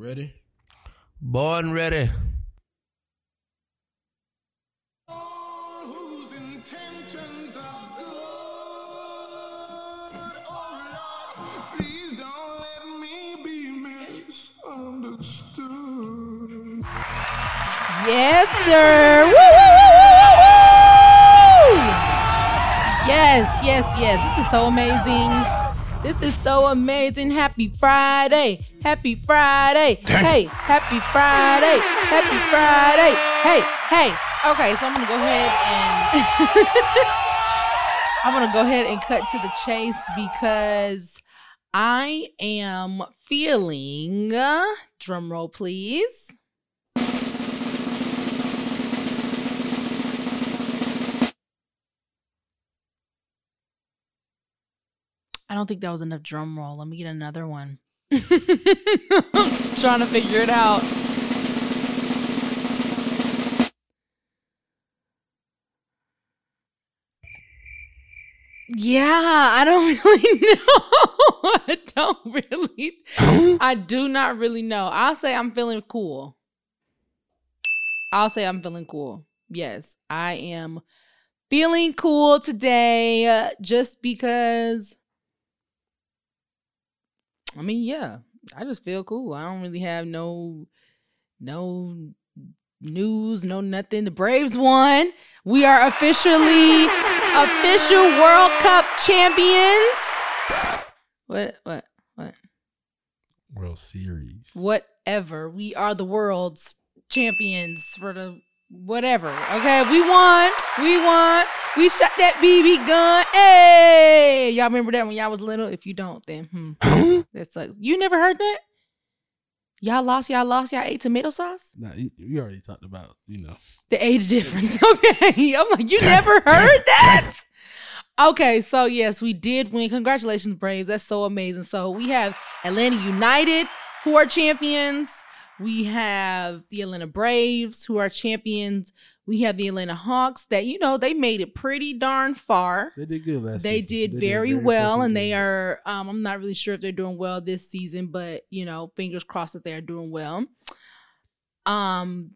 Ready? Born ready. whose intentions are good. Lord, please don't let me be misunderstood. Yes, sir. Woo, woo, woo, woo, woo, woo. Yes, yes, yes. This is so amazing. This is so amazing. Happy Friday. Happy Friday. Hey, happy Friday. Happy Friday. Hey, hey. Okay, so I'm going to go ahead and I'm going to go ahead and cut to the chase because I am feeling uh, drum roll please. I don't think that was enough drum roll. Let me get another one. I'm trying to figure it out. Yeah, I don't really know. I don't really. I do not really know. I'll say I'm feeling cool. I'll say I'm feeling cool. Yes, I am feeling cool today uh, just because I mean, yeah, I just feel cool. I don't really have no no news, no nothing. The Braves won. We are officially official World Cup champions. What what what? World Series. Whatever. We are the world's champions for the whatever. Okay, we won. We won. We shot that BB gun. Hey, y'all remember that when y'all was little? If you don't, then hmm, that sucks. You never heard that? Y'all lost. Y'all lost. Y'all ate tomato sauce. Nah, you- we already talked about, you know. The age difference. Okay, I'm like, you never heard that? Okay, so yes, we did win. Congratulations, Braves. That's so amazing. So we have Atlanta United, who are champions. We have the Atlanta Braves, who are champions. We have the Atlanta Hawks that, you know, they made it pretty darn far. They did good last They season. did very well, fucking and they are. Um, I'm not really sure if they're doing well this season, but you know, fingers crossed that they are doing well. Um,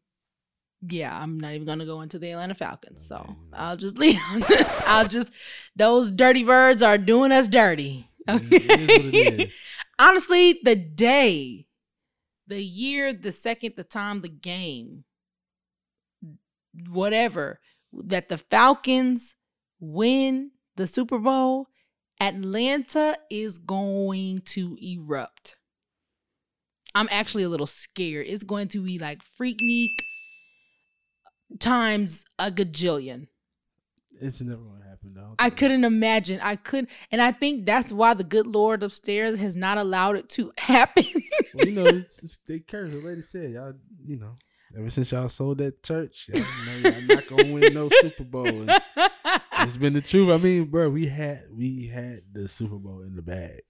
yeah, I'm not even gonna go into the Atlanta Falcons, so Okay. I'll just leave. I'll just those dirty birds are doing us dirty. It is what it Okay. Honestly, the day, the year, the second, the time, the game, whatever, that the Falcons win the Super Bowl, Atlanta is going to erupt. I'm actually a little scared. It's going to be like Freaknik times a gajillion. It's never gonna happen though. I couldn't imagine. I couldn't, and I think that's why the good Lord upstairs has not allowed it to happen. Well, you know, it's, it's they curse. The lady said, y'all, you know, ever since y'all sold that church, y'all know y'all not gonna win no Super Bowl. And it's been the truth. I mean, bro, we had we had the Super Bowl in the bag,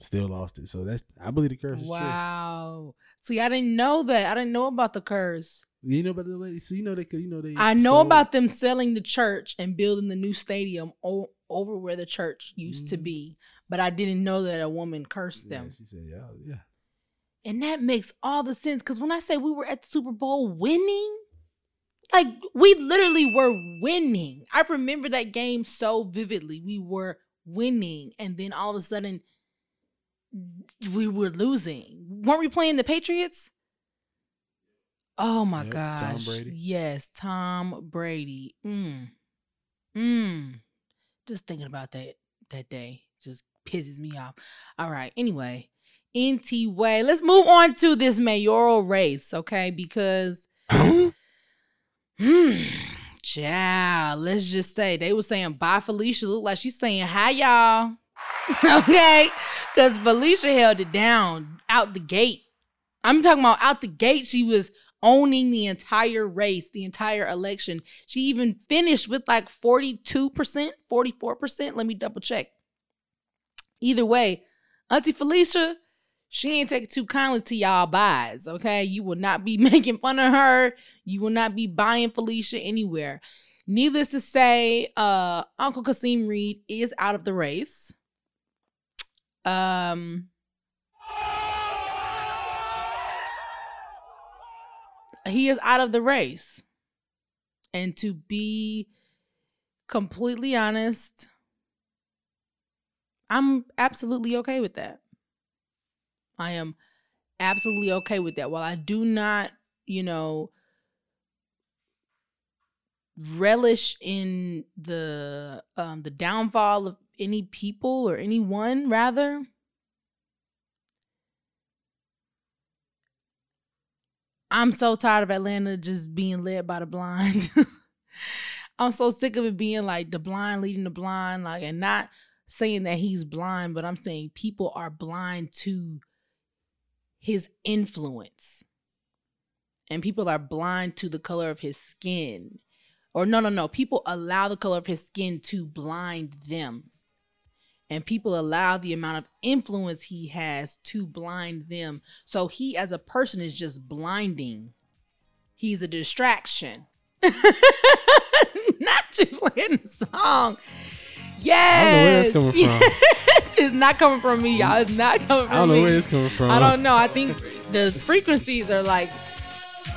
still lost it. So that's I believe the curse is true. wow. See, I didn't know that. I didn't know about the curse. You know about the lady? So you know they could, you know they. I know sold- about them selling the church and building the new stadium o- over where the church used to Mhm. be, but I didn't know that a woman cursed Yeah, them. she said, yeah, yeah. And that makes all the sense because when I say we were at the Super Bowl winning, like we literally were winning. I remember that game so vividly. We were winning, and then all of a sudden, we were losing. Weren't we playing the Patriots? Oh my Yep, Tom gosh! Brady. Yes, Tom Brady. Mm, mm. Just thinking about that that day just pisses me off. All right. Anyway, anyway, let's move on to this mayoral race, okay? Because Hmm. Child, let's just say they were saying bye Felicia. Look like she's saying hi y'all. okay? Because Felicia held it down out the gate. I'm talking about out the gate. She was owning the entire race, the entire election. She even finished with like 42%, 44%. Let me double check. Either way, Auntie Felicia, she ain't taking too kindly to y'all buys, okay? You will not be making fun of her. You will not be buying Felicia anywhere. Needless to say, uh, Uncle Kasim Reed is out of the race. Um, he is out of the race. And to be completely honest, I'm absolutely okay with that. I am absolutely okay with that. While I do not, you know, relish in the um the downfall of any people or anyone rather I'm so tired of Atlanta just being led by the blind. I'm so sick of it being like the blind leading the blind, like, and not saying that he's blind, but I'm saying people are blind to his influence. And people are blind to the color of his skin. Or, no, no, no. People allow the color of his skin to blind them. And people allow the amount of influence he has to blind them. So he, as a person, is just blinding. He's a distraction. Not you playing the song. Yes. I don't know where that's coming from. it's not coming from me, y'all. It's not coming from me. I don't know me. where it's coming from. I don't know. I think the frequencies are like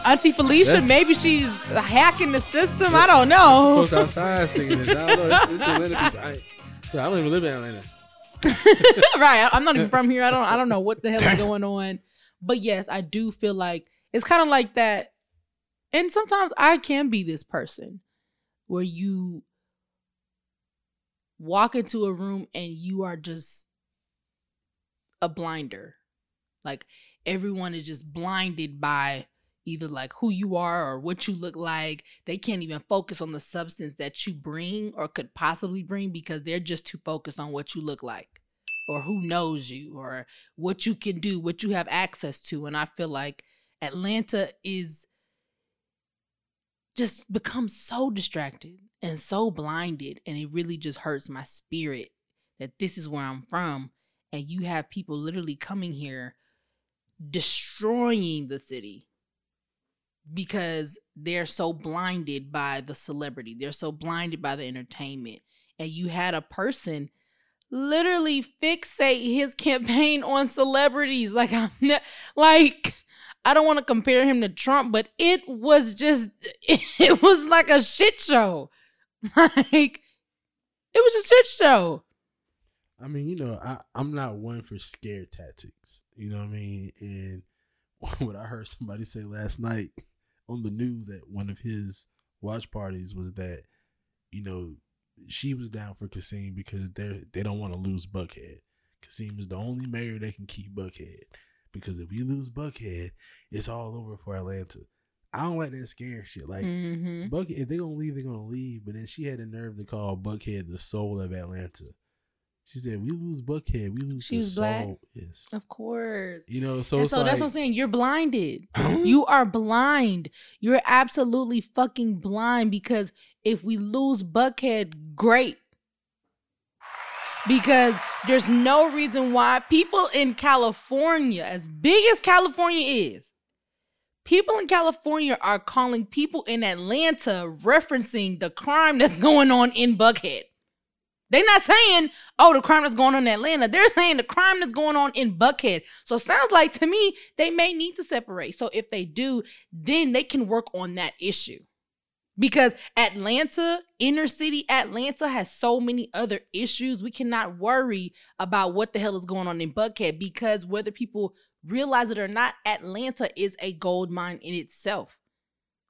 Auntie Felicia. That's- maybe she's hacking the system. I don't know. Folks outside singing this. I don't know. It's, it's Atlanta people. I, I don't even live in Atlanta. right. I'm not even from here. I don't. I don't know what the hell is going on. But yes, I do feel like it's kind of like that. And sometimes I can be this person where you walk into a room and you are just a blinder. Like everyone is just blinded by either like who you are or what you look like. They can't even focus on the substance that you bring or could possibly bring because they're just too focused on what you look like or who knows you or what you can do, what you have access to. And I feel like Atlanta is just become so distracted and so blinded and it really just hurts my spirit that this is where I'm from and you have people literally coming here destroying the city because they're so blinded by the celebrity. They're so blinded by the entertainment. And you had a person literally fixate his campaign on celebrities. Like I'm not, like I don't want to compare him to Trump, but it was just it was like a shit show. Like it was a shit show. I mean, you know, I, I'm not one for scare tactics. You know what I mean? And what I heard somebody say last night on the news at one of his watch parties was that, you know, she was down for Kasim because they they don't want to lose Buckhead. Kasim is the only mayor that can keep Buckhead. Because if we lose Buckhead, it's all over for Atlanta. I don't like that scare shit. Like Mhm. Buckhead, if they're gonna leave, they're gonna leave. But then she had the nerve to call Buckhead the soul of Atlanta. She said, "We lose Buckhead, we lose She was soul." black? Yes, Of course. you know. So so like, that's what I'm saying. You're blinded. You are blind. You're absolutely fucking blind because if we lose Buckhead, great. Because there's no reason why people in California, as big as California is, people in California are calling people in Atlanta referencing the crime that's going on in Buckhead. They're not saying, oh, the crime that's going on in Atlanta. They're saying the crime that's going on in Buckhead. So sounds like to me, they may need to separate. So if they do, then they can work on that issue. Because Atlanta, inner city Atlanta has so many other issues. We cannot worry about what the hell is going on in Buckhead because whether people realize it or not, Atlanta is a gold mine in itself.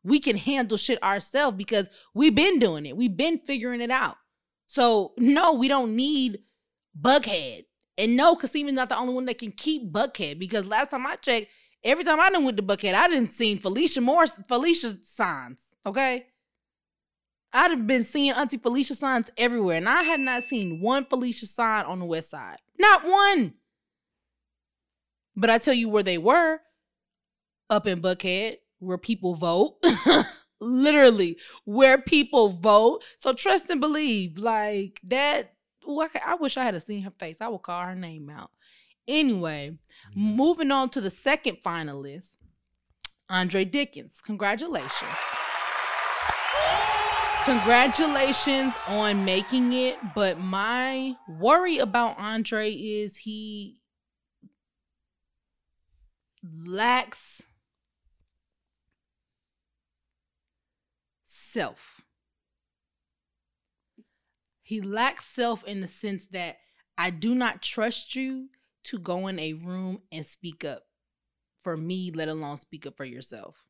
We can handle shit ourselves because we've been doing it. We've been figuring it out. So no, we don't need Buckhead. And no, Kasim is not the only one that can keep Buckhead because last time I checked, every time I done went to Buckhead, I didn't see Felicia Moore's, Felicia signs. Okay. I'd have been seeing Auntie Felicia signs everywhere, and I had not seen one Felicia sign on the west side. Not one. But I tell you where they were up in Buckhead, where people vote. Literally, where people vote. So trust and believe. Like that. Ooh, I, I wish I had seen her face. I would call her name out. Anyway, mm-hmm. moving on to the second finalist, Andre Dickens. Congratulations. Congratulations on making it, but my worry about Andre is he lacks self. He lacks self in the sense that I do not trust you to go in a room and speak up for me, let alone speak up for yourself.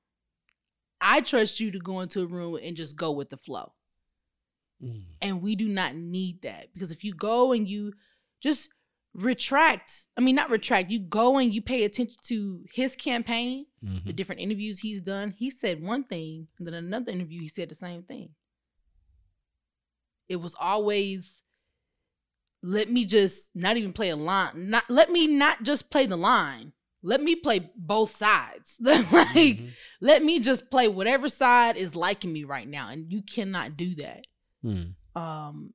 I trust you to go into a room and just go with the flow. Mm. And we do not need that because if you go and you just retract, I mean, not retract, you go and you pay attention to his campaign, Mhm. the different interviews he's done, he said one thing, and then another interview, he said the same thing. It was always, let me just not even play a line, not let me not just play the line. Let me play both sides. like, Mhm. let me just play whatever side is liking me right now. And you cannot do that. Mm. Um,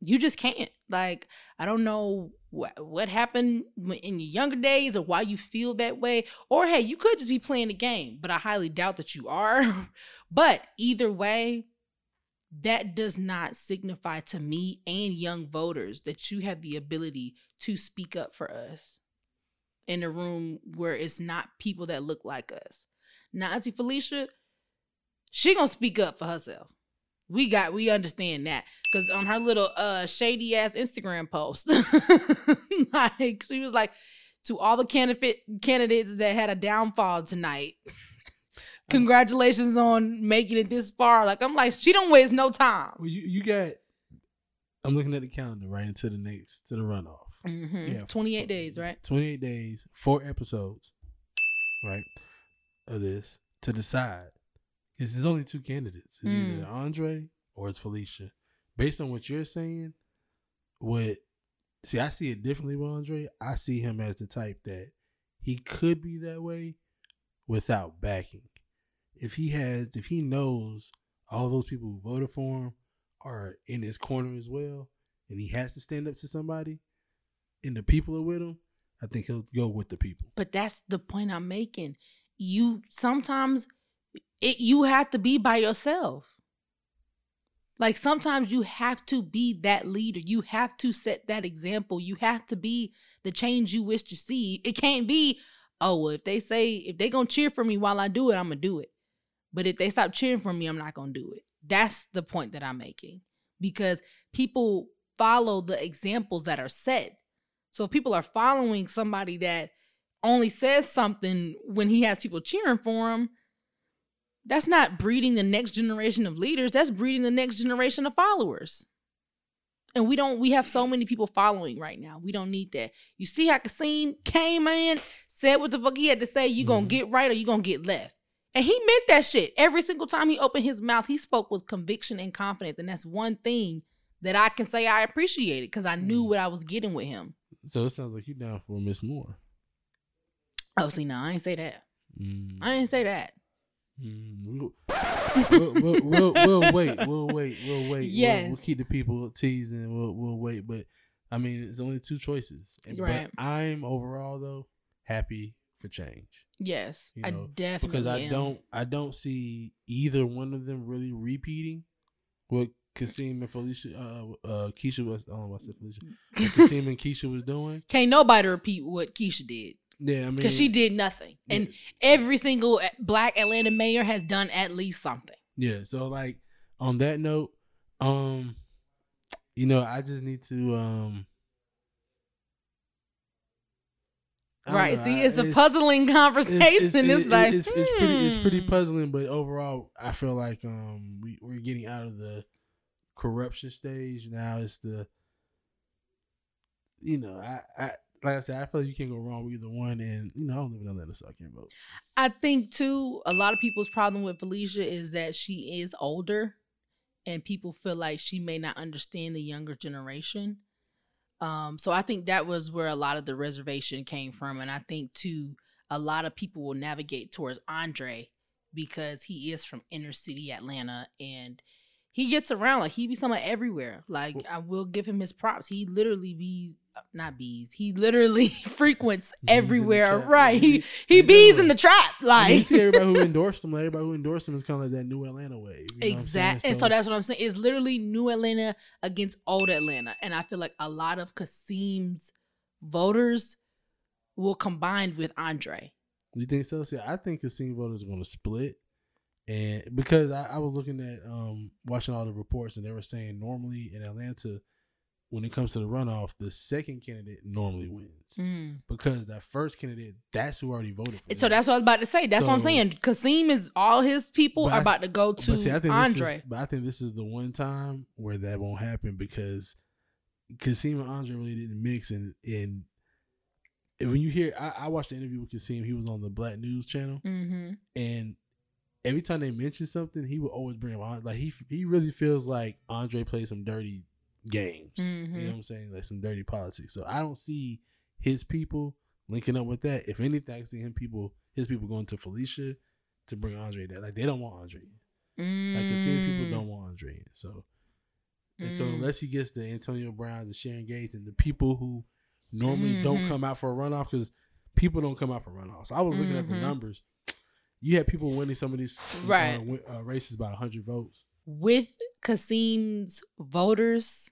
you just can't. Like, I don't know what what happened in your younger days or why you feel that way. Or hey, you could just be playing the game, but I highly doubt that you are. but either way, that does not signify to me and young voters that you have the ability to speak up for us in a room where it's not people that look like us. Now, Auntie Felicia, she gonna speak up for herself. We got we understand that because on her little uh shady ass Instagram post, like she was like to all the candidate candidates that had a downfall tonight. Congratulations on making it this far. Like I'm like she don't waste no time. Well, you you got. I'm looking at the calendar right into the next to the runoff. Mhm. Yeah. 28 days, right? 28 days, four episodes, right, of this to decide. There's only two candidates. It's Mm. either Andre or it's Felicia. Based on what you're saying, what see, I see it differently with Andre. I see him as the type that he could be that way without backing. If he has, if he knows all those people who voted for him are in his corner as well, and he has to stand up to somebody, and the people are with him, I think he'll go with the people. But that's the point I'm making. You sometimes it you have to be by yourself. Like sometimes you have to be that leader. You have to set that example. You have to be the change you wish to see. It can't be, oh, well, if they say if they gonna cheer for me while I do it, I'm gonna do it. But if they stop cheering for me, I'm not gonna do it. That's the point that I'm making. Because people follow the examples that are set. So if people are following somebody that only says something when he has people cheering for him, that's not breeding the next generation of leaders. That's breeding the next generation of followers. And we don't, we have so many people following right now. We don't need that. You see how Kasim came in, said what the fuck he had to say, you gonna Mhm. get right or you gonna get left. And he meant that shit. Every single time he opened his mouth, he spoke with conviction and confidence. And that's one thing that I can say I appreciated because I knew Mm. what I was getting with him. So it sounds like you down for Miss Moore. Oh, see, no, I ain't say that. Mm. I ain't say that. Mm, we'll, we'll, we'll, wait. We'll wait. We'll wait. We'll- We'll, keep the people teasing. We'll, we'll wait. But I mean, it's only two choices. And- Right. But I'm overall though happy for change Yes, You I definitely because I am. don't. I don't see either one of them really repeating what Kasim and Felicia, uh, uh, Keisha was. Oh, what's it, Felicia? Kasim and Keisha was doing. Can't nobody repeat what Keisha did Yeah, I mean, because she did nothing, and every single black Atlanta mayor has done at least something. Yeah. So like on that note, um, you know, I just need to um Right? know, See, I- it's a puzzling conversation. It's, it- like it's, it's pretty it's pretty hmm. puzzling, but overall I feel like um we, we're getting out of the corruption stage. Now it's the you know, I, I like I said, I feel like you can't go wrong with either one and you know, I don't live in Atlanta, so I can't vote. I think too, a lot of people's problem with Felicia is that she is older and people feel like she may not understand the younger generation. Um, so I think that was where a lot of the reservation came from. And I think too, a lot of people will navigate towards Andre because he is from inner city Atlanta and he gets around like he be somewhere everywhere. Like mm. I will give him his props. He literally be uh, not bees. He literally frequents the everywhere. Right. He he- bees in the trap. Like you see everybody who endorsed him, like everybody who endorsed him is kind of like that new Atlanta wave. You know what I'm Exact. saying? And so that's what I'm saying. It's literally new Atlanta against old Atlanta. And I feel like a lot of Kasim's voters will combine with Andre. You think so? See, I think Kasim voters are going to split, And because I, I was looking at um watching all the reports and they were saying normally in Atlanta, when it comes to the runoff, the second candidate normally wins. Mm. Because that first candidate, that's who already voted for. So them. that's what I was about to say. That's what I'm saying. Kasim is all his people are I- about to go to see, I think This Andre. is, but I think this is the one time where that won't happen because Kasim and Andre really didn't mix, and and when you hear, I, I watched the interview with Kasim. He was on the Black News Channel, mm-hmm. and every time they mention something, he would always bring up Andre. Like he he really feels like Andre plays some dirty games. You Mhm. know what I'm saying? Like some dirty politics. So I don't see his people linking up with that. If anything, I see him people his people going to Felicia to bring Andre there. Like they don't want Andre. in. Like Kasim's Mm. people don't want Andre. So and so Mm. unless he gets the Antonio Browns the Sharon Gates and the people who normally don't Mhm. come out for a runoff because people don't come out for runoffs. I was looking at the Mhm. numbers. You had people winning some of these Right. uh, uh, races by 100 votes. with Kasim's voters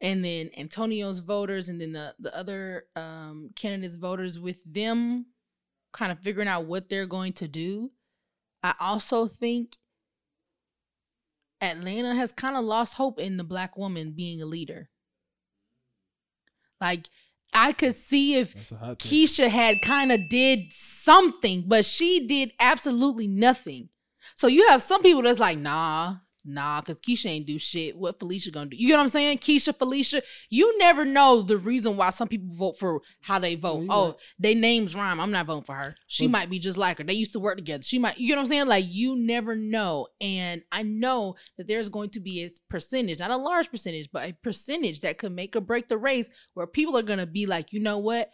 and then Antonio's voters and then the, the other um, candidates' voters with them kind of figuring out what they're going to do. I also think Atlanta has kind of lost hope in the black woman being a leader. Like I could see if That's a hot take. Keisha had kind of did something, but she did absolutely nothing. So you have some people that's like, nah, nah, because Keisha ain't do shit. What Felicia gonna do? You know what I'm saying? Keisha, Felicia, you never know the reason why some people vote for how they vote. Oh, they names rhyme. I'm not voting for her. She But- might be just like her. They used to work together. She might, you know what I'm saying? Like you never know. And I know that there's going to be a percentage, not a large percentage, but a percentage that could make or break the race where people are gonna be like, you know what?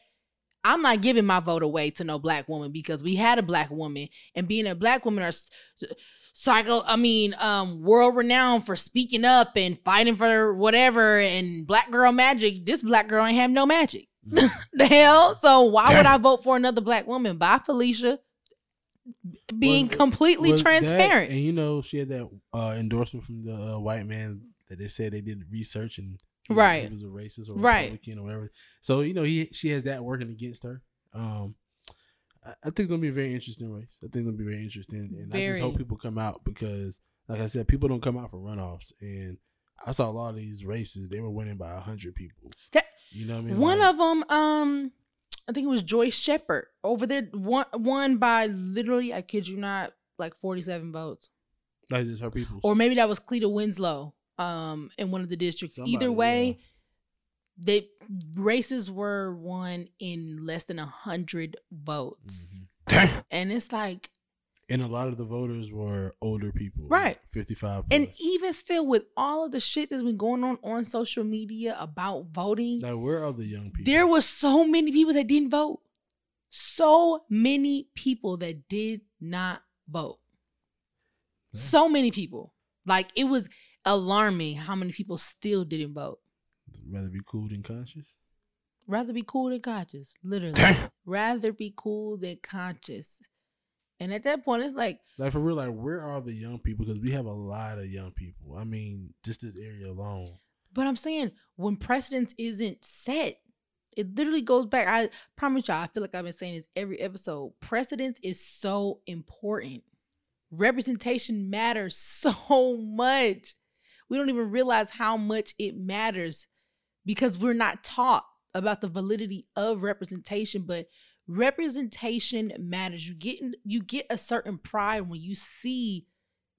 I'm not giving my vote away to no black woman because we had a black woman and being a black woman are cycle I mean um world renowned for speaking up and fighting for whatever and black girl magic this black girl ain't have no magic Mhm. the hell so why would I vote for another black woman by Felicia being Well, completely that- transparent and you know, she had that uh, endorsement from the uh, white man that they said they did research and he, Right. he was a racist or Right. Republican or whatever. So you know, he she has that working against her. Um, I, think it's gonna be a very interesting race. I think gonna be very interesting, and I just hope people come out because, like I said, people don't come out for runoffs, and I saw a lot of these races they were winning by hundred people. That- you know what I mean? One Like, of them, um, I think it was Joyce Sheperd over there. One won by literally, I kid you not, like forty-seven votes, just her people, or maybe that was Cleta Winslow, um, in one of the districts. Somebody, Either way, yeah. They races were won in less than a hundred votes, Mhm. and it's like, and a lot of the voters were older people, Right. Fifty five, and even still, with all of the shit that's been going on on social media about voting, like where are the young people? There was so many people that didn't vote. So many people that did not vote. Yeah. So many people. Like it was alarming how many people still didn't vote. Rather be cool than conscious. Rather be cool than conscious, literally. Rather be cool than conscious. And at that point, it's like, Like for real, like where are the young people? Because we have a lot of young people. I mean, just this area alone. but I'm saying when precedence isn't set, it literally goes back. I promise y'all, I feel like I've been saying this every episode. Precedence is so important. Representation matters so much. We don't even realize how much it matters because we're not taught about the validity of representation, but representation matters. You get you get a certain pride when you see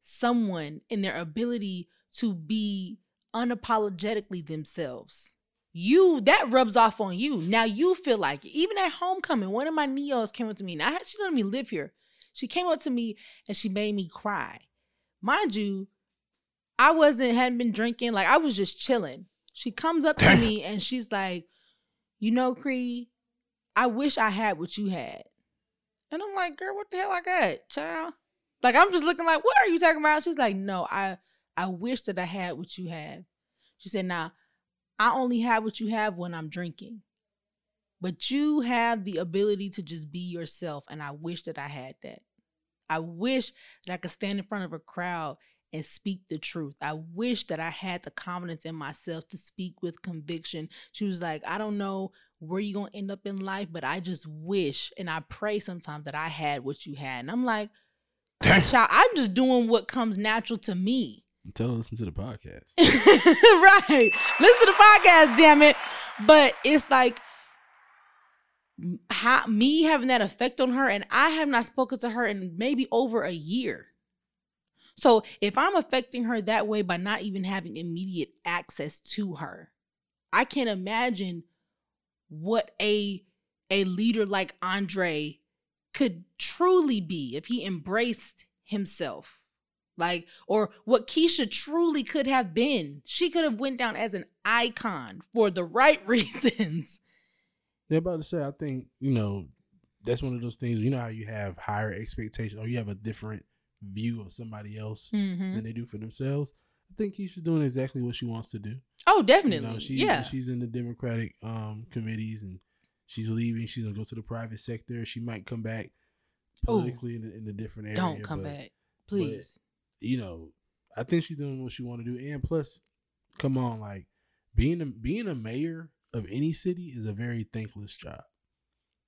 someone in their ability to be unapologetically themselves. You that rubs off on you. Now you feel like it. Even at homecoming, one of my neos came up to me. Now she let me live here. She came up to me and she made me cry. Mind you, I wasn't hadn't been drinking. Like I was just chilling. She comes up to me and she's like, "You know, Cree, I wish I had what you had." And I'm like, "Girl, what the hell I got, child?" Like I'm just looking like, "What are you talking about?" She's like, "No, I I wish that I had what you have." She said, "Now, I only have what you have when I'm drinking. But you have the ability to just be yourself. And I wish that I had that. I wish that I could stand in front of a crowd and speak the truth. I wish that I had the confidence in myself to speak with conviction. She was like, I don't know where you're going to end up in life, but I just wish and I pray sometimes that I had what you had. And I'm like, child, I'm just doing what comes natural to me. Tell her listen to the podcast. right. Listen to the podcast, damn it. But it's like how, me having that effect on her, and I have not spoken to her in maybe over a year. So if I'm affecting her that way by not even having immediate access to her, I can't imagine what a a leader like Andre could truly be if he embraced himself. Like or what keisha truly could have been. She could have went down as an icon for the right reasons. They're about to say, I think, you know, that's one of those things, you know how you have higher expectations or you have a different view of somebody else Mhm. than they do for themselves. I think Keisha's doing exactly what she wants to do. oh You definitely know, she, yeah she's in the Democratic um committees and she's leaving. She's gonna go to the private sector. She might come back Ooh. politically in, a, in a different area. don't come but, back please You know, I think she's doing what she want to do. And plus, come on, like being a, being a mayor of any city is a very thankless job,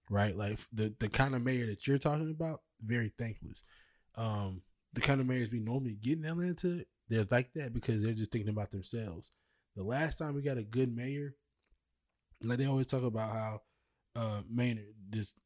right? Like the the kind of mayor that you're talking about, very thankless. Um, the kind of mayors we normally get in Atlanta, they're like that because they're just thinking about themselves. The last time we got a good mayor, like they always talk about how uh Maynard just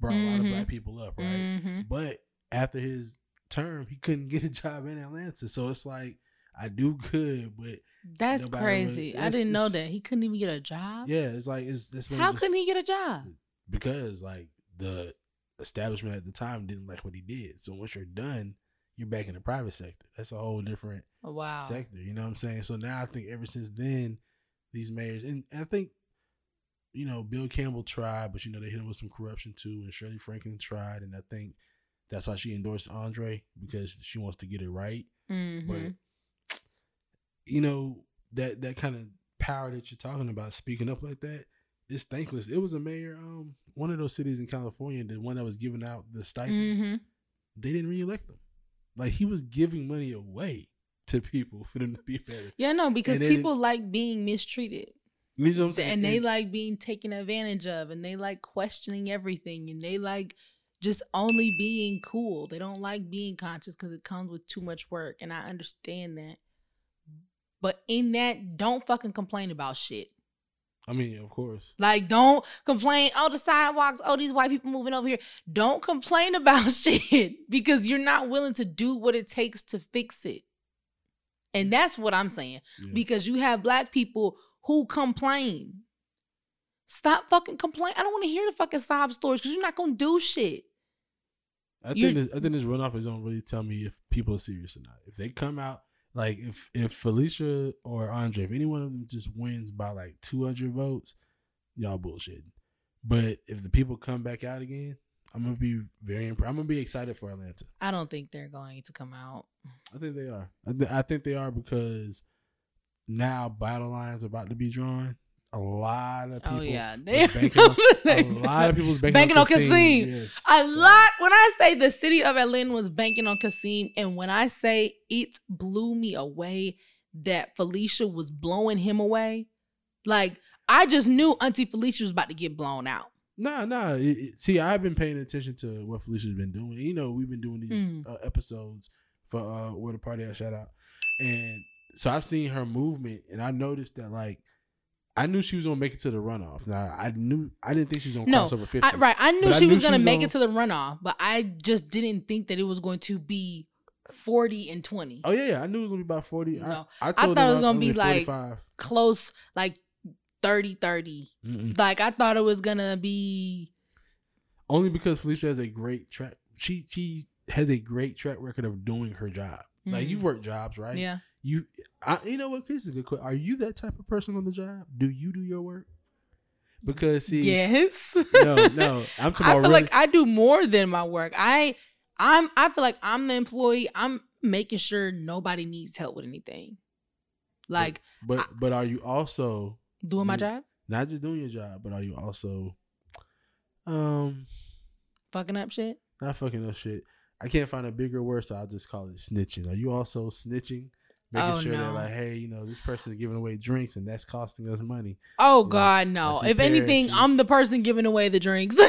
brought a lot of Mhm. black people up, right? Mhm. But after his term, he couldn't get a job in Atlanta. So it's like I do good, but that's crazy really- i didn't know that he couldn't even get a job yeah, it's like it's that's how just- couldn't he get a job because like the establishment at the time didn't like what he did. So once you're done, you're back in the private sector. That's a whole different Oh, wow sector. You know what I'm saying? So now I think ever since then, these mayors and I think you know Bill Campbell tried, but you know they hit him with some corruption too, and Shirley Franklin tried, and I think that's why she endorsed Andre because she wants to get it right. Mhm. But you know that that kind of power that you're talking about, speaking up like that, is thankless. It was a mayor, um, one of those cities in California, the one that was giving out the stipends. Mhm. They didn't reelect him. Like he was giving money away to people for them to be better. yeah no because And people like being mistreated You know what I'm saying? and they like being taken advantage of and they like questioning everything and they like just only being cool they don't like being conscious because it comes with too much work and i understand that but in that don't fucking complain about shit I mean, of course. like don't complain oh the sidewalks oh these white people moving over here don't complain about shit because you're not willing to do what it takes to fix it and that's what i'm saying Yeah. because you have black people who complain. Stop fucking complain. I don't want to hear the fucking sob stories because you're not gonna do shit. I You're- think this, I think this runoff is gonna really tell me if people are serious or not. If they come out like if if Felicia or Andre, if any one of them just wins by like two hundred votes, y'all bullshitting. But if the people come back out again, I'm gonna be very imp- I'm gonna be excited for Atlanta. I don't think they're going to come out. I think they are. I, th- I think they are because now battle lines are about to be drawn. A lot of people. oh yeah, they banking on, a lot of people's banking, Banking on on Kasim. Kasim. Yes. a So- lot. When I say the city of Atlanta was banking on Kasim, and when I say it blew me away that Felicia was blowing him away, like I just knew Auntie Felicia was about to get blown out. Nah, nah. It, it- see, I've been paying attention to what Felicia's been doing. You know, we've been doing these Mm. uh, episodes for uh, where the party I shout out, and so I've seen her movement, and I noticed that like I knew she was gonna make it to the runoff. Now I knew I didn't think she was gonna No, cross over fifty. I, right. I knew But I she knew was she gonna was make on- it to the runoff, but I just didn't think that it was going to be forty and twenty. Oh yeah, yeah. I knew it was gonna be about forty. No. I, I, I thought it was gonna only be, like, 45. Close, like 30 30. Mm-mm. Like I thought it was gonna be only because Felicia has a great track. She she has a great track record of doing her job. Like Mhm. you've worked jobs, right? yeah. You, I, you know what? This is a good question. Are you that type of person on the job? Do you do your work? Because see, yes. no, no, I'm talking I feel really, like I do more than my work. I I'm I feel like I'm the employee. I'm making sure nobody needs help with anything. Like but but are you also doing my you- job, not just doing your job, but are you also, um, fucking up shit. not fucking up shit? I can't find a bigger word, so I'll just call it snitching. Are you also snitching? Making Oh, sure they're like, hey, you know, this person's giving away drinks and that's costing us money. Oh Yeah. God, no. If anything, I'm the person giving away the drinks.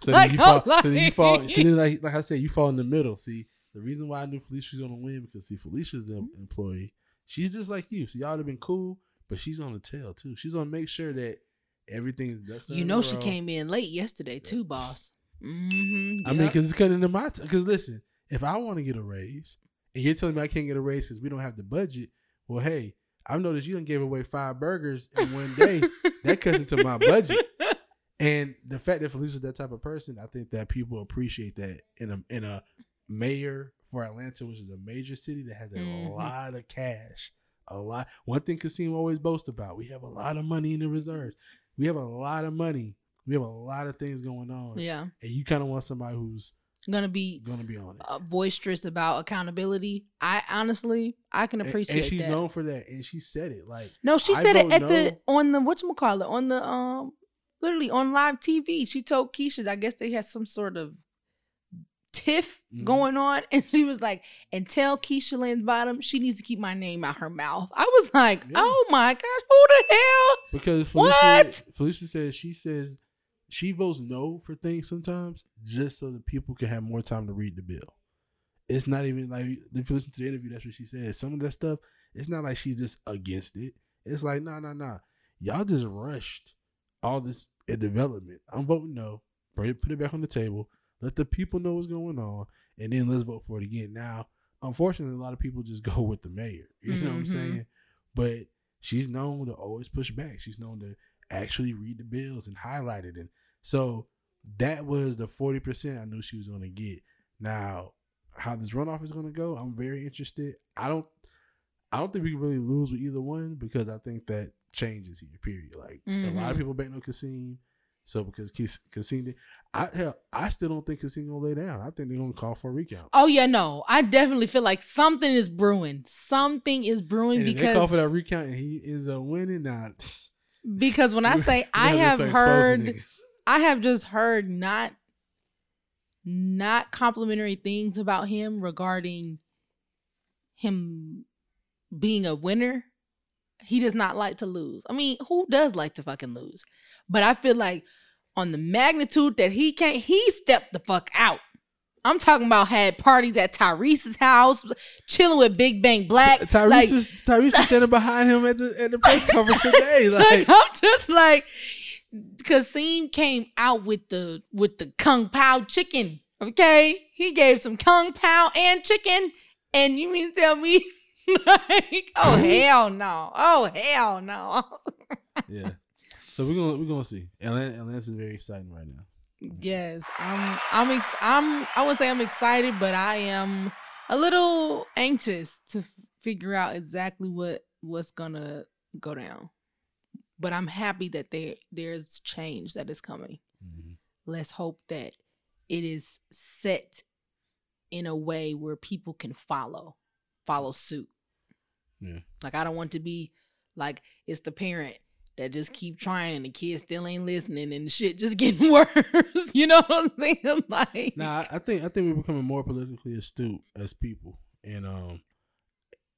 So Like, then you fall. I'm So then you like- fall. So then, like, like I said, you fall in the middle. See, the reason why I knew Felicia was gonna win because see, Felicia's the employee. She's just like you. So y'all would have been cool, but she's on the tail too. She's gonna make sure that everything's. You know she came in late yesterday too, boss. Mm-hmm. I mean, because it's cutting into my. Because listen, if I want to get a raise, and you're telling me I can't get a raise because we don't have the budget, well, hey, I've noticed you didn't give away five burgers in one day. that cuts into my budget. And the fact that Felicia's that type of person, I think that people appreciate that in a in a mayor for Atlanta, which is a major city that has a Mhm. lot of cash. A lot. One thing Kasim always boasts about: we have a lot of money in the reserves. We have a lot of money. We have a lot of things going on. yeah, And you kind of want somebody who's gonna be gonna be on it. uh, boisterous about accountability. I honestly, I can And- appreciate and she's that. known for that, and she said it like no, she I said it at the on the what you call it on the um literally on live TV. She told Keisha, I guess they had some sort of tiff Mhm. going on, and she was like, "And tell Keisha Lynn Bottom she needs to keep my name out her mouth." I was like, Yeah. "Oh my gosh, who the hell?" because Felicia, What? Felicia says she says she votes no for things sometimes just so that people can have more time to read the bill. It's not even like if you listen to the interview, that's what she said. Some of that stuff, it's not like she's just against it. It's like, nah, nah, nah. Y'all just rushed all this development. I'm voting no. Bring it, put it back on the table. Let the people know what's going on, and then let's vote for it again. Now, unfortunately, a lot of people just go with the mayor. You know what I'm Mhm. saying? But she's known to always push back. She's known to actually read the bills and highlight it. And so that was the 40% I knew she was going to get. Now, how this runoff is going to go, I'm very interested. I don't I don't think we can really lose with either one because I think that changes here, period. Like a lot of Mhm. people betting on Kasim. So because did, I hell, I still don't think Kasim gonna lay down. I think they're gonna call for a recount. Oh yeah, no, I definitely feel like something is brewing. Something is brewing And if they call because for that recount and he ends up winning, now because when I say I have heard. I have just heard not not complimentary things about him regarding him being a winner. He does not like to lose. I mean, who does like to fucking lose? But I feel like on the magnitude that he can't, he stepped the fuck out. I'm talking about had parties at Tyrese's house, chilling with Big Bank Black. Tyrese like, was Tyrese was standing behind him at the at the press conference today. like Like, I'm just like Kasim came out with the with the kung pao chicken. Okay, he gave some kung pao and chicken, and you mean to tell me like, oh hell no, oh hell no. yeah. So we're gonna we're gonna see. Atlanta, Atlanta's very exciting right now. Yes, I'm I'm ex- I'm I would say I'm excited, but I am a little anxious to f- figure out exactly what what's gonna go down. But I'm happy that there there's change that is coming. Mhm. let's hope that it is set in a way where people can follow follow suit Yeah. like i don't want to be like it's the parent that just keep trying and the kids still ain't listening and shit just getting worse you know what i'm saying like Now I, think I think we're becoming more politically astute as people, and um,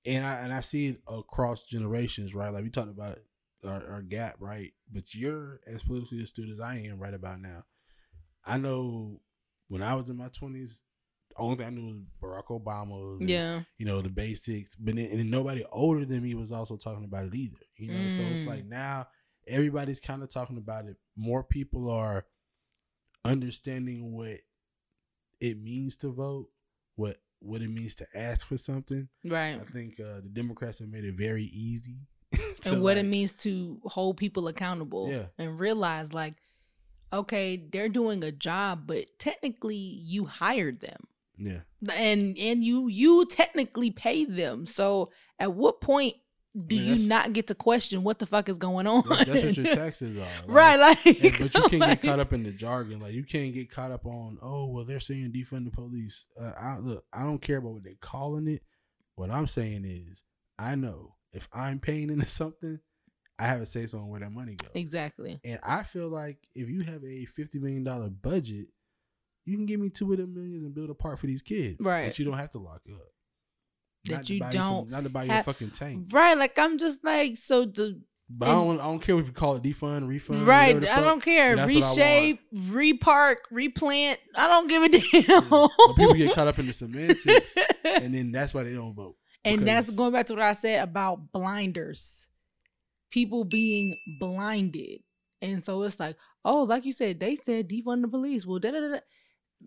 and I and I see it across generations, right? Like we talked about it, our, our gap, right? But you're as politically astute as I am right about now. I know when I was in my twenties, only thing I knew was Barack Obama. and, yeah you know the basics, but then, and then nobody older than me was also talking about it either. You know, so it's Mm. like now everybody's kind of talking about it. More people are understanding what it means to vote, what what it means to ask for something. right I think uh, the Democrats have made it very easy. and what it means to hold people accountable Yeah. and realize like okay they're doing a job but technically you hired them Yeah, and and you you technically pay them so at what point do mean, you not get to question what the fuck is going on that's, that's what your taxes are, like- right like And- but you can't like- get caught up in the jargon. Like you can't get caught up on, oh well, they're saying defund the police. Uh, I look, I don't care about what they're calling it. What I'm saying is, I know if I'm paying into something, I have a say so on where that money goes. exactly And I feel like if you have a fifty million dollar budget, you can give me two of them millions and build a park for these kids. Right. That you don't have to lock up. That Not you don't not to buy your fucking tank. right like i'm just like so the But I don't. I don't care if you call it defund, refund, Right. the I don't care. but that's what I Reshape, repark, replant. I don't give a damn. But people get caught up in the semantics, and then that's why they don't vote. And that's going back to what I said about blinders. People being blinded. And so it's like, oh, like you said, they said defund the police. Well, da da da.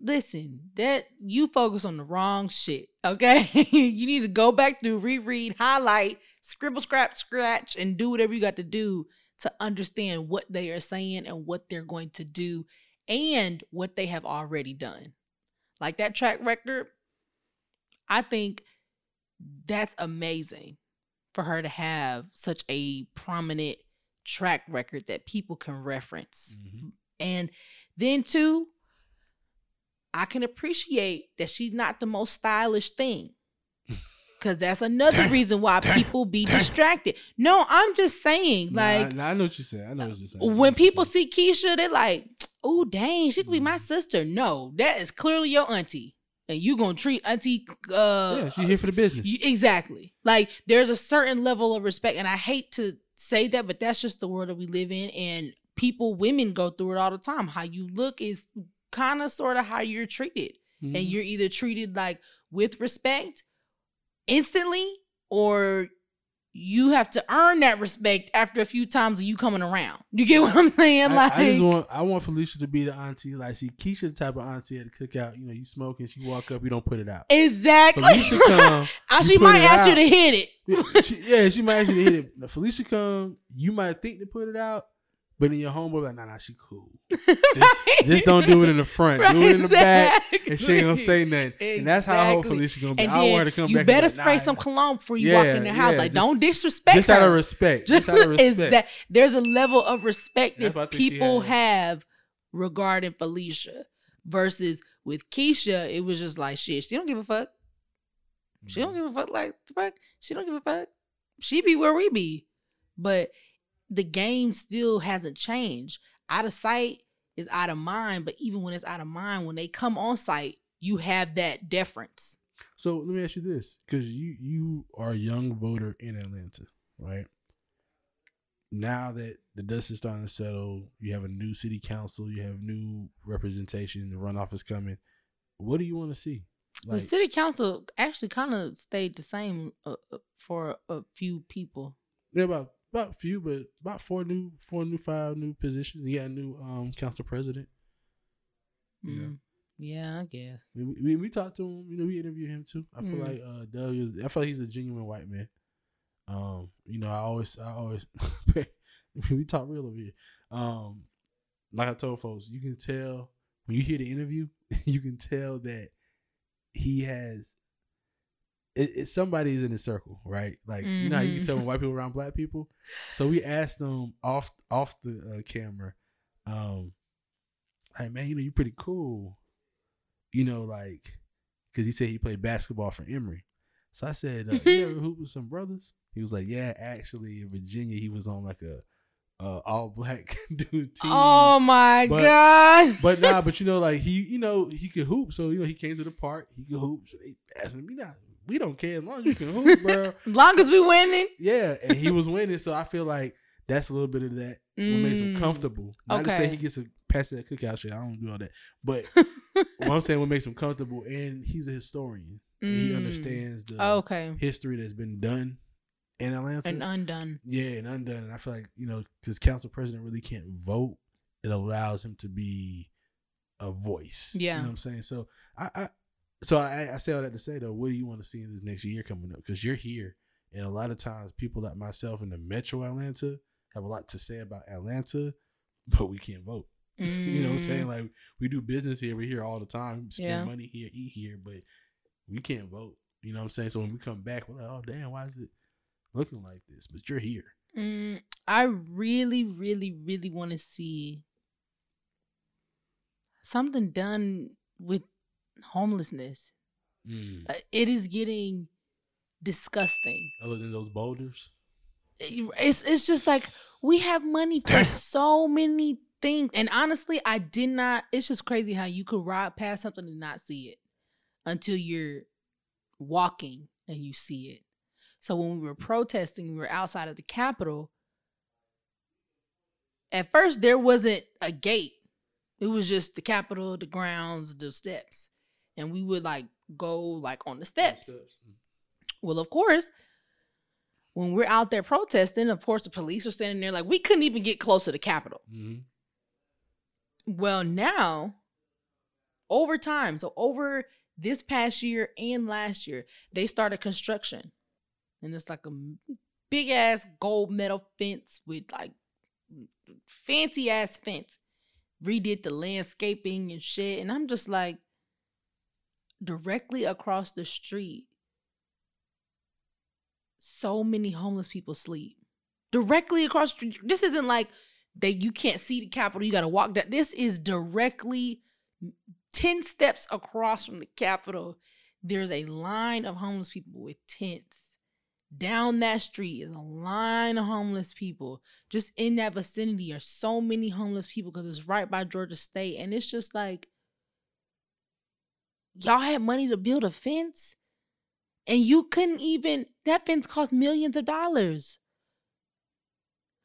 Listen, that you focus on the wrong shit. Okay. you need to go back through, reread, highlight, scribble, scrap, scratch, and do whatever you got to do to understand what they are saying and what they're going to do and what they have already done. Like that track record, I think that's amazing for her to have such a prominent track record that people can reference. Mhm. And then too, I can appreciate that she's not the most stylish thing. Cause that's another reason why people be distracted. No, I'm just saying, Nah, like I, nah, I know what you said. I know what you saying. when people see Keisha, they're like, "Oh, dang, she could be my sister." No, that is clearly your auntie, and you gonna treat auntie. Uh, yeah, she here for the business. you- exactly. Like there's a certain level of respect, and I hate to say that, but that's just the world that we live in, and people, women go through it all the time. How you look is kind of sort of how you're treated, Mhm. and you're either treated like with respect instantly, or you have to earn that respect after a few times of you coming around. You get what I'm saying? I, like, I just want I want Felicia to be the auntie. Like, see, Keisha the type of auntie at the cookout. You know, you smoking, she walk up, you don't put it out. exactly. Felicia come, Ah, she might ask you to hit it. Yeah, she, yeah, she might to hit it. Felicia come, you might think to put it out, but in your homeboy like, nah, nah, she cool. Just, just don't do it in the front. do it in the back, and she ain't gonna say nothing. And that's how hopefully hope Exactly. Felicia gonna be. And I want her to come you back. and better like, spray nah, some cologne before you walk in the house. yeah, like, just- don't disrespect Just her. out of respect. Just out of respect. Exact- There's a level of respect that what I think she people have regarding Felicia versus with Keisha, it was just like shit. She don't give a fuck. She don't mm. give a fuck. Like the fuck. She don't give a fuck. She be where we be, but the game still hasn't changed. Out of sight is out of mind. But even when it's out of mind, when they come on site, you have that deference. So let me ask you this, because you you are a young voter in Atlanta, right? Now that the dust is starting to settle, you have a new city council, you have new representation, the runoff is coming. What do you want to see? the city council actually kind of stayed the same uh, uh, for a few people. Yeah, about about a few, but about four new, four new, five new positions. You got a new um council president. Yeah. Mm. Yeah, I guess. We, we we talked to him. You know, we interviewed him too. I feel Mm. like uh Doug is. I feel like he's a genuine white man. Um, you know, I always, I always, we talk real over here. Um, like I told folks, you can tell when you hear the interview, you can tell that he has. It, it's somebody's in his circle, right? Like you know, how you can Mhm. tell when white people around black people. So we asked them off off the uh, camera, um, hey man, you know you're pretty cool, you know, like because he said he played basketball for Emory. So I said, uh, you ever hoop with some brothers? He was like, yeah, actually in Virginia he was on like a uh, all black dude team. Oh my But- god! But nah, but you know, like he, you know, he could hoop. So you know, he came to the park. He could hoop. So they asked him, "We not, we don't care as long as you can hoop, bro." As long as we winning, Yeah, and he was winning. So I feel like that's a little bit of that what makes him Mm. comfortable. Not to say he gets a pass that cookout shit. I don't do all that. But what I'm saying, what makes him comfortable, and he's a historian. And he Mm. understands the okay, history that's been done in Atlanta. and undone. Yeah, and undone. And I feel like you know, because council president really can't vote, it allows him to be a voice. Yeah. you know what I'm saying. So I, I so I, I say all that to say though, what do you want to see in this next year coming up? Because you're here, and a lot of times people like myself in the Metro Atlanta have a lot to say about Atlanta, but we can't vote. You know what I'm saying? Mm. Like we do business here, we're here all the time, spend Yeah. money here, eat here, but we can't vote. You know what I'm saying? So when we come back, we're like, oh damn, why is it looking like this? But you're here. Mm, I really, really, really want to see something done with homelessness. Mm. Uh, It is getting disgusting. Other than those boulders. It's it's just like we have money for so many things, and honestly, I did not. It's just crazy how you could ride past something and not see it until you're walking and you see it. So when we were protesting, we were outside of the Capitol. at first there wasn't a gate. It was just the Capitol, the grounds, the steps. And we would like go like on the steps. Well, of course, when we're out there protesting, of course the police are standing there like we couldn't even get close to the Capitol. hmm Well, now, over time, so over this past year and last year, they started construction. And it's like a big ass gold metal fence with like fancy ass fence. Redid the landscaping and shit. And I'm just like, directly across the street, so many homeless people sleep. Directly across street. This isn't like that you can't see the Capitol, you gotta walk that. This is directly 10 steps across from the Capitol. There's a line of homeless people with tents. Down that street is a line of homeless people. Just in that vicinity are so many homeless people because it's right by Georgia State. And it's just like, y'all had money to build a fence and you couldn't even, that fence cost millions of dollars.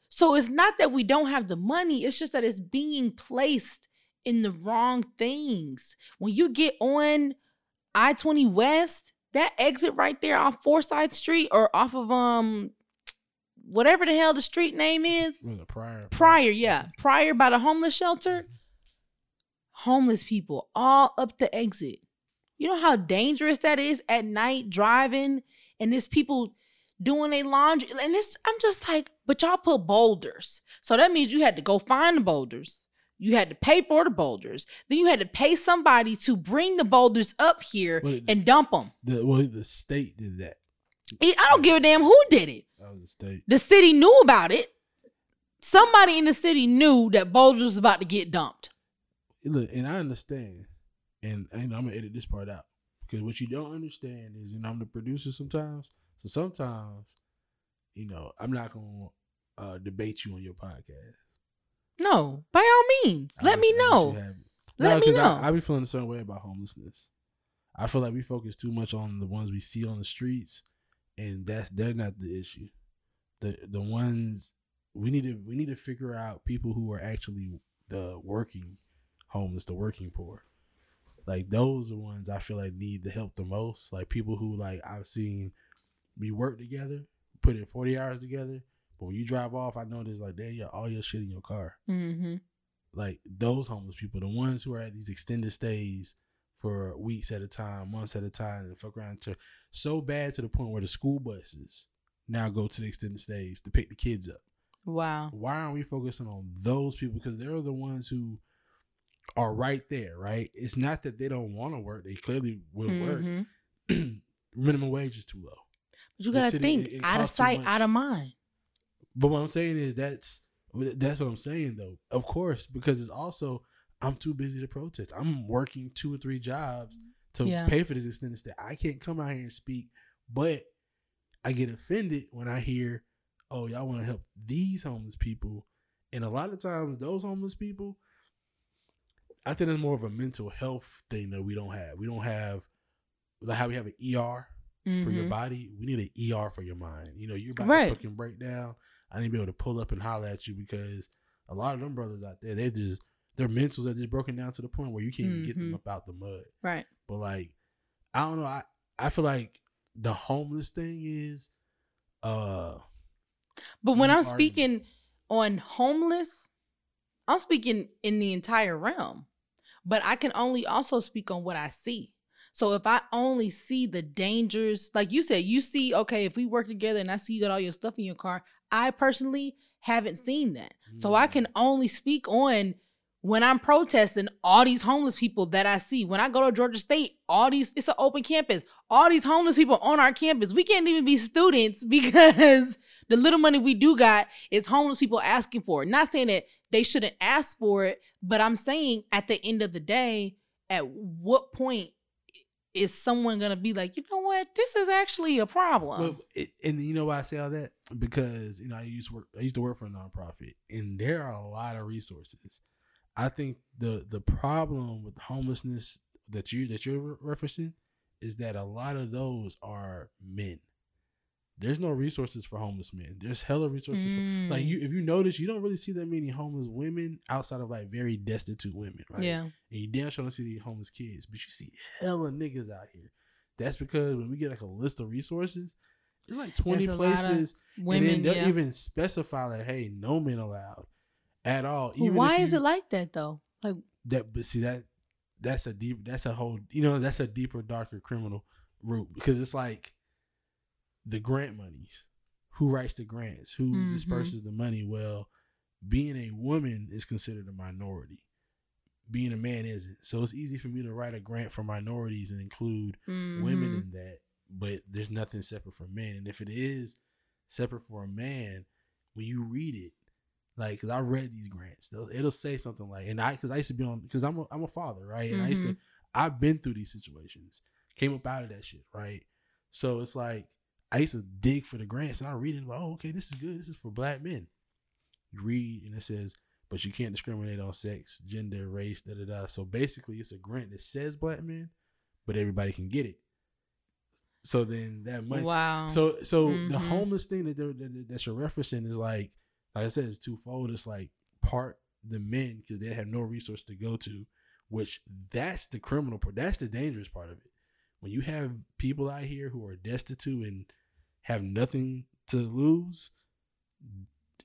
So it's not that we don't have the money, it's just that it's being placed in the wrong things. When you get on I 20 West, that exit right there off Forsyth Street or off of um whatever the hell the street name is, Pryor? Pryor, yeah. Pryor by the homeless shelter. Homeless people all up the exit. You know how dangerous that is at night driving and there's people doing a laundry. And it's I'm just like, but y'all put boulders. So that means you had to go find the boulders. You had to pay for the boulders. Then you had to pay somebody to bring the boulders up here Wait, and dump them. The, well, the state did that. I don't give a damn who did it. That was the state. The city knew about it. Somebody in the city knew that boulders was about to get dumped. Look, and I understand, and, and I'm gonna edit this part out because what you don't understand is, and I'm the producer sometimes. So sometimes, you know, I'm not gonna uh, debate you on your podcast. No, by all means, I let me know. what you have. Let me 'cause know. I, I be feeling a certain way about homelessness. I feel like we focus too much on the ones we see on the streets, and that's they're not the issue. The the ones we need to we need to figure out people who are actually the working homeless, the working poor. Like those are ones I feel like need the help the most. Like people who like I've seen we work together, put in forty hours together, but when you drive off, I know there's like damn, you all your shit in your car Mm-hmm. like those homeless people, the ones who are at these extended stays for weeks at a time, months at a time, and fuck around to so bad to the point where the school buses now go to the extended stays to pick the kids up. Wow. Why aren't we focusing on those people? Because they're the ones who are right there, right? It's not that they don't want to work; they clearly will Mhm. work. Minimum wage is too low. But you gotta city- think it- it out of sight, out of mind. But what I'm saying is that's that's what I'm saying though. Of course, because it's also I'm too busy to protest. I'm working two or three jobs to Yeah. pay for this extended stay. I can't come out here and speak, but I get offended when I hear, "Oh, y'all want to help these homeless people," and a lot of times those homeless people, I think it's more of a mental health thing that we don't have. We don't have like how we have an ER for your Mhm. body. We need an ER for your mind. You know, you're about Right. to fucking break down. I need to be able to pull up and holler at you because a lot of them brothers out there, they just their mentals are just broken down to the point where you can't even get them Mhm. up out the mud. Right. But like, I don't know. I I feel like the homeless thing is, uh, But when I'm speaking on homeless, I'm speaking in the entire realm. But I can only also speak on what I see. So if I only see the dangers, like you said, you see, okay, if we work together and I see you got all your stuff in your car, I personally haven't seen that. So I Mm. can only speak on when I'm protesting all these homeless people that I see. When I go to Georgia State, all these, it's an open campus. All these homeless people on our campus. We can't even be students because the little money we do got is homeless people asking for it. Not saying that they shouldn't ask for it, but I'm saying at the end of the day, at what point is someone gonna be like, you know what, this is actually a problem? Well, and you know why I say all that? Because you know I used to work. I used to work for a nonprofit, and there are a lot of resources. I think the the problem with homelessness that you that you're referencing is that a lot of those are men. there's no resources for homeless men. There's hella resources. Mm. For, like you, if you notice, you don't really see that many homeless women outside of like very destitute women, right? Yeah. And you damn sure don't see the homeless kids, but you see hella niggas out here. That's because when we get like a list of resources, it's like twenty There's a lot of places, Women. and then they'll yeah. even specify like, hey, no men allowed at all. Even Why if is it like that though? Like, that? But see that that's a deep, that's a whole, you know, that's a deeper, darker criminal route because it's like the grant monies. Who writes the grants? Who Mhm. disperses the money? Well, being a woman is considered a minority. Being a man isn't. So it's easy for me to write a grant for minorities and include women mhm. in that, but there's nothing separate for men. And if it is separate for a man, when you read it, like, because I read these grants, they'll- it'll say something like, and I, because I used to be on, because I'm a, I'm a father, right? And I used to, I've been through these situations, came up out of that shit, right? So it's like, I used to dig for the grants and I read it, like, oh, okay, this is good. This is for black men. You read and it says, but you can't discriminate on sex, gender, race, da da da. So basically, it's a grant that says black men, but everybody can get it. So then that money. Wow. So so the Mhm. homeless thing that they're, that, that you're referencing is like, like I said, it's twofold. It's like part the men because they have no resource to go to, which that's the criminal part. That's the dangerous part of it. When you have people out here who are destitute and have nothing to lose,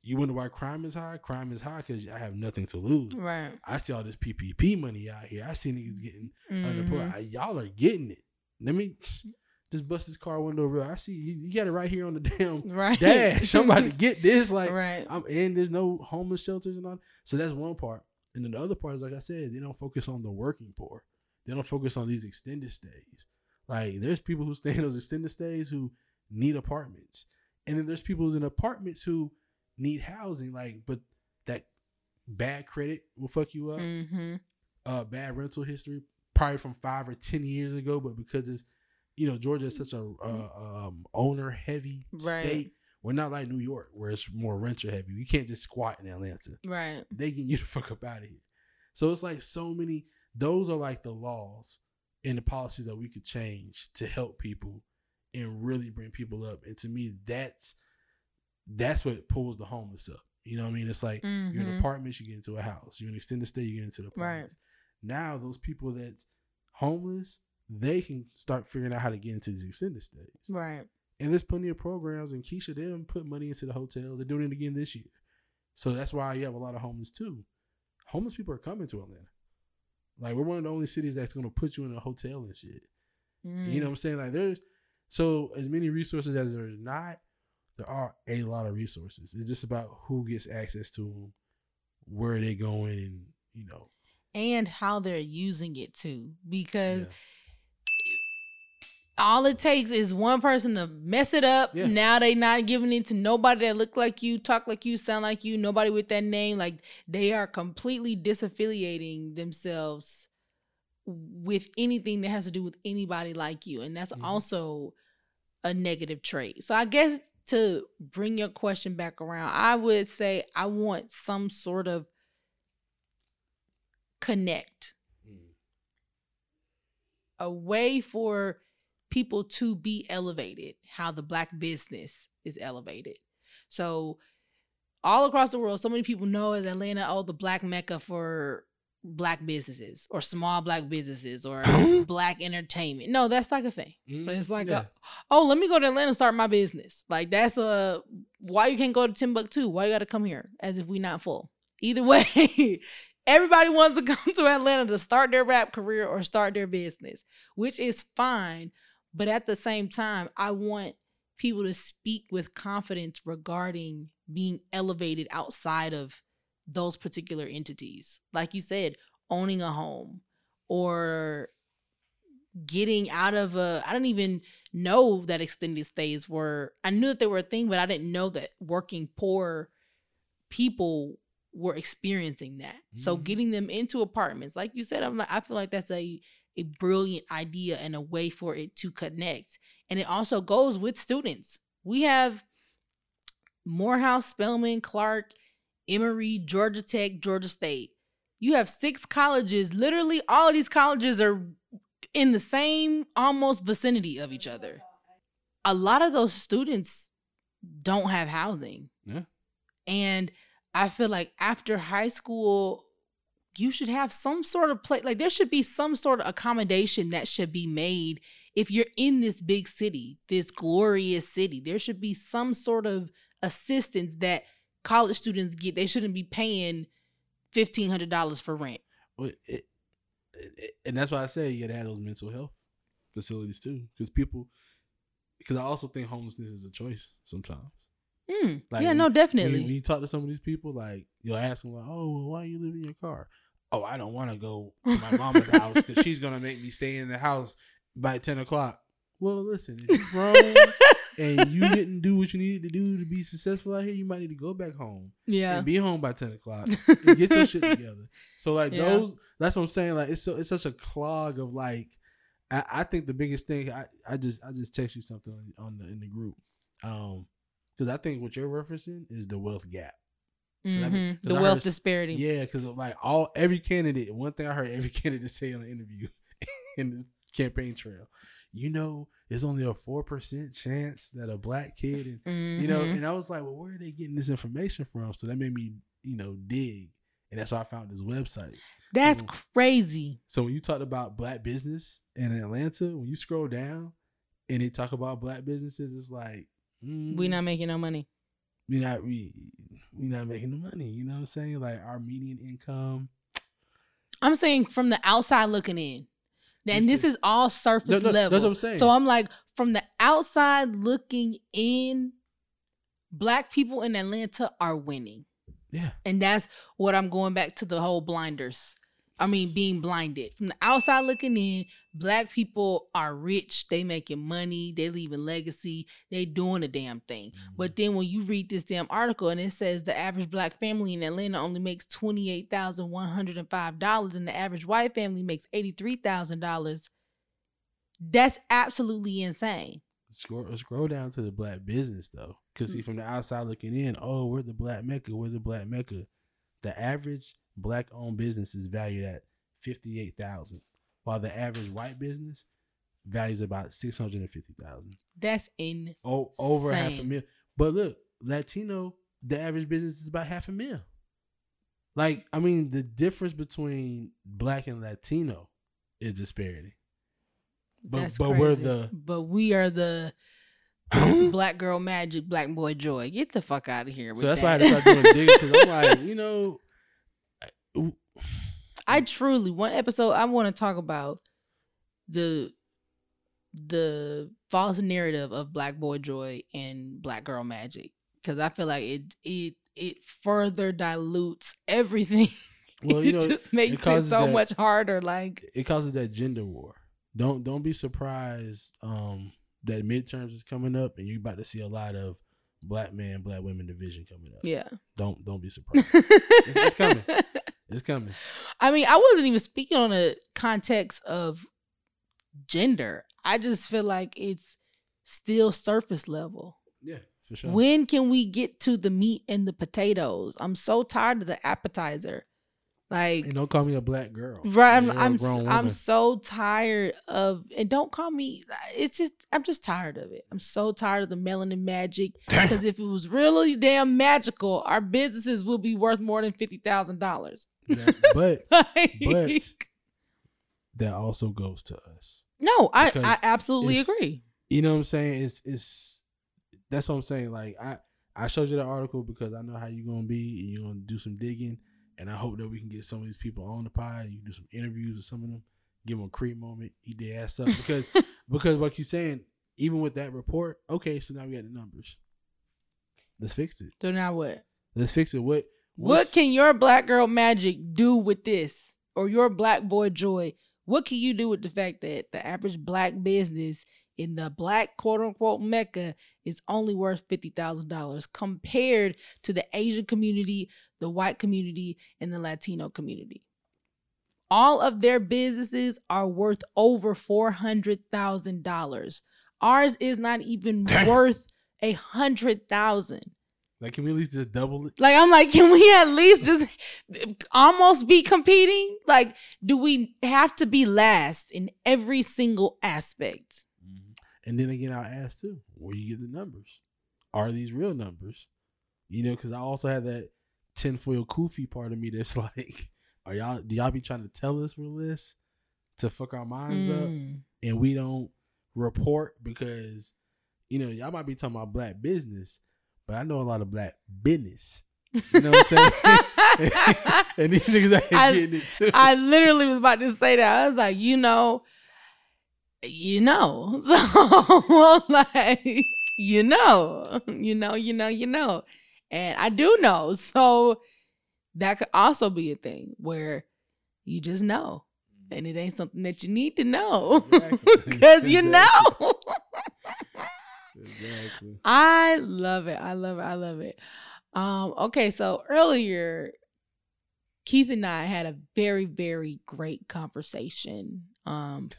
you wonder why crime is high. Crime is high because I have nothing to lose. right. I see all this PPP money out here. I see niggas getting Mhm. unemployed. I- Y'all are getting it. Let me just bust this car window real. I see you, you got it right here on the damn Right. dash. I'm about to get this. Like, right. I'm and there's no homeless shelters and all. So that's one part. And then the other part is like I said, they don't focus on the working poor. They don't focus on these extended stays. Like there's people who stay in those extended stays who need apartments, and then there's people who's in apartments who need housing. Like, but that bad credit will fuck you up Mm-hmm. uh, bad rental history, probably from five or ten years ago, but because it's you know Georgia is such a uh, um, owner heavy Right. state, we're not like New York where it's more renter heavy. You can't just squat in Atlanta. Right. They get you the fuck up out of here. So it's like so many. Those are like the laws and the policies that we could change to help people and really bring people up. And to me, that's that's what pulls the homeless up. You know what I mean? It's like you're in Mhm. apartments, you get into a house. You're in extended stay, you get into the Right. Now those people that's homeless, they can start figuring out how to get into these extended stays. Right. And there's plenty of programs. And Keisha, they don't put money into the hotels. They're doing it again this year. So that's why you have a lot of homeless too. Homeless people are coming to Atlanta. Like we're one of the only cities that's gonna put you in a hotel and shit. Mm. You know what I'm saying? Like there's so as many resources as there's not, there are a lot of resources. It's just about who gets access to them, where they're going, and you know. and how they're using it too. Because yeah. All it takes is one person to mess it up. Yeah. Now they not giving it to nobody that look like you, talk like you, sound like you, nobody with that name. Like they are completely disaffiliating themselves with anything that has to do with anybody like you. And that's Mhm. also a negative trait. So I guess to bring your question back around, I would say I want some sort of connect Mm. a way for people to be elevated how the black business is elevated. So all across the world so many people know as atlanta oh the black mecca for black businesses or small black businesses or black entertainment. No that's like a thing. But it's like mm-hmm. Yeah. a, oh let me go to atlanta and start my business. Like that's a why you can't go to timbuktu why you gotta come here? As if we not full. Either way everybody wants to come to atlanta to start their rap career or start their business which is fine but at the same time i want people to speak with confidence regarding being elevated outside of those particular entities like you said owning a home or getting out of a i didn't even know that extended stays were i knew that they were a thing but i didn't know that working poor people were experiencing that so Mhm. getting them into apartments like you said i'm like i feel like that's a a brilliant idea and a way for it to connect. And it also goes with students. We have morehouse spelman clark emory georgia tech georgia state. You have six colleges. Literally all of these colleges are in the same almost vicinity of each other. A lot of those students don't have housing. Yeah. And I feel like after high school, you should have some sort of place Like there should be some sort of accommodation that should be made if you're in this big city, this glorious city. There should be some sort of assistance that college students get. They shouldn't be paying fifteen hundred dollars for rent. Well, it, it, and that's why I say you gotta have those mental health facilities too, because people. Because I also think homelessness is a choice sometimes. Mm, Like, yeah, when- no, When definitely. you, when you talk to some of these people, like you'll ask them, like, "Oh, well, why are you live in your car?" Oh, I don't want to go to my mama's house because she's gonna make me stay in the house by ten o'clock. Well, listen, if you're grown and you didn't do what you needed to do to be successful out here, you might need to go back home yeah. and be home by ten o'clock and get your shit together. So like Yeah. those, that's what I'm saying. Like it's so it's such a clog of like. I, I think the biggest thing I, I just I just text you something on, on the in the group, um, because I think what you're referencing is the wealth gap. Mhm. 'cause The I wealth heard- disparity. Yeah, because like all every candidate, one thing I heard every candidate say on the interview in this campaign trail, you know, there's only a four percent chance that a black kid and you know, Mhm. and I was like, well, where are they getting this information from? So that made me, you know, dig, and that's why I found this website. That's So- crazy. So when you talked about black business in Atlanta, when you scroll down and they talk about black businesses, it's like mm, We not making no money. we not we we not making the money. You know what I'm saying? Like our median income. I'm saying from the outside looking in. And this is all surface No, no, level. that's what I'm saying. So I'm like, from the outside looking in, black people in Atlanta are winning. Yeah, And that's what I'm going back to the whole blinders. I mean, being blinded. From the outside looking in, black people are rich. They making money. They leaving legacy. They doing a damn thing. But mm-hmm. then when you read this damn article and it says the average black family in Atlanta only makes twenty eight thousand one hundred and five dollars, and the average white family makes eighty three thousand dollars. That's absolutely insane. scroll scroll down to the black business though, because see mm. from the outside looking in, oh, we're the black mecca. We're the black mecca. The average black owned business is valued at fifty eight thousand, while the average white business values about six hundred and fifty thousand. That's in Oh, over half a Insane. mil. But look, Latino, the average business is about half a mil. Like, I mean, the difference between black and Latino is disparity. But that's but we're crazy. the but we are the black girl magic, black boy joy. Get the fuck out of here. So that's why I had that. to start doing digging because I'm like, you know, I truly one episode I want to talk about the the false narrative of black boy joy and black girl magic because I feel like it it it further dilutes everything. well, you know, it just makes it, causes so that- much harder. Like it causes that gender war. Don't don't be surprised um that midterms is coming up and you're about to see a lot of black man, black women division coming up. yeah, Don't don't be surprised. it's coming. It's coming. I mean, I wasn't even speaking on a context of gender. I just feel like it's still surface level. Yeah, for sure. When can we get to the meat and the potatoes? I'm so tired of the appetizer. Like And don't call me a black girl. right, I'm I'm, I'm so tired of and don't call me it's just I'm just tired of it. I'm so tired of the melanin magic because if it was really damn magical, our businesses would be worth more than $50,000. Yeah, but Like- but that also goes to us. no, I I absolutely agree. You know what I'm saying? It's it's that's what I'm saying. Like I I showed you the article because I know how you're gonna be and you're gonna do some digging, and I hope that we can get some of these people on the pod. You can do some interviews with some of them, give them a creep moment, eat their ass up because because like you're saying, even with that report, okay, so now we got the numbers. Let's fix it. So now what? Let's fix it. What What can your black girl magic do with this? Or your black boy joy? What can you do with the fact that the average black business in the black quote unquote mecca is only worth fifty thousand dollars compared to the Asian community, the white community, and the Latino community? All of their businesses are worth over four hundred thousand dollars. Ours is not even worth a hundred thousand. Like can we at least just double it? Like I'm like, can we at least just almost be competing? Like, do we have to be last in every single aspect? And then again, I'll ask too, where you get the numbers? Are these real numbers? You know, because I also have that tinfoil koofy part of me that's like, are y'all do y'all be trying to tell us we're this to fuck our minds up Mm. and we don't report because you know y'all might be talking about black business, but I know a lot of black business. You know what I'm saying? and these niggas ain't I- getting it too. I literally was about to say that. I was like, you know, you know. So like, you know, you know, you know, you know. And I do know. So that could also be a thing where you just know. And it ain't something that you need to know. Exactly. Because you Exactly. know. Exactly. I love it. I love it. I love it. Um, okay, so earlier, Keith and I had a very, very great conversation. Um,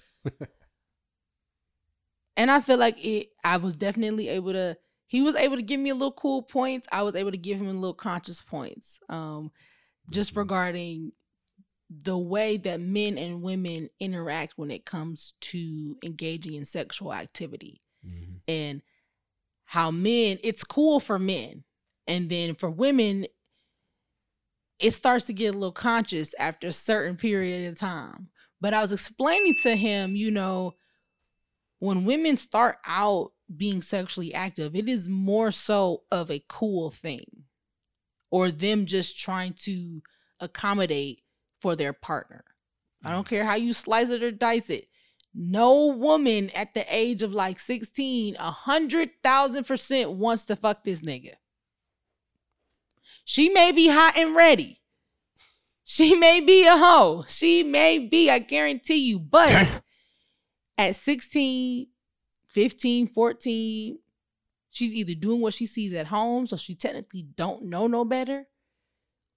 and I feel like it I was definitely able to he was able to give me a little cool points. I was able to give him a little conscious points. Um, just regarding the way that men and women interact when it comes to engaging in sexual activity Mhm. and how men it's cool for men. And then for women it starts to get a little conscious after a certain period of time. But i was explaining to him you know when women start out being sexually active it is more so of a cool thing or them just trying to accommodate for their partner. I don't mm-hmm. care how you slice it or dice it no woman at the age of like 16, a hundred thousand percent wants to fuck this nigga. She may be hot and ready. She may be a hoe. She may be, I guarantee you. But at 16, 15, 14, she's either doing what she sees at home, so she technically don't know no better,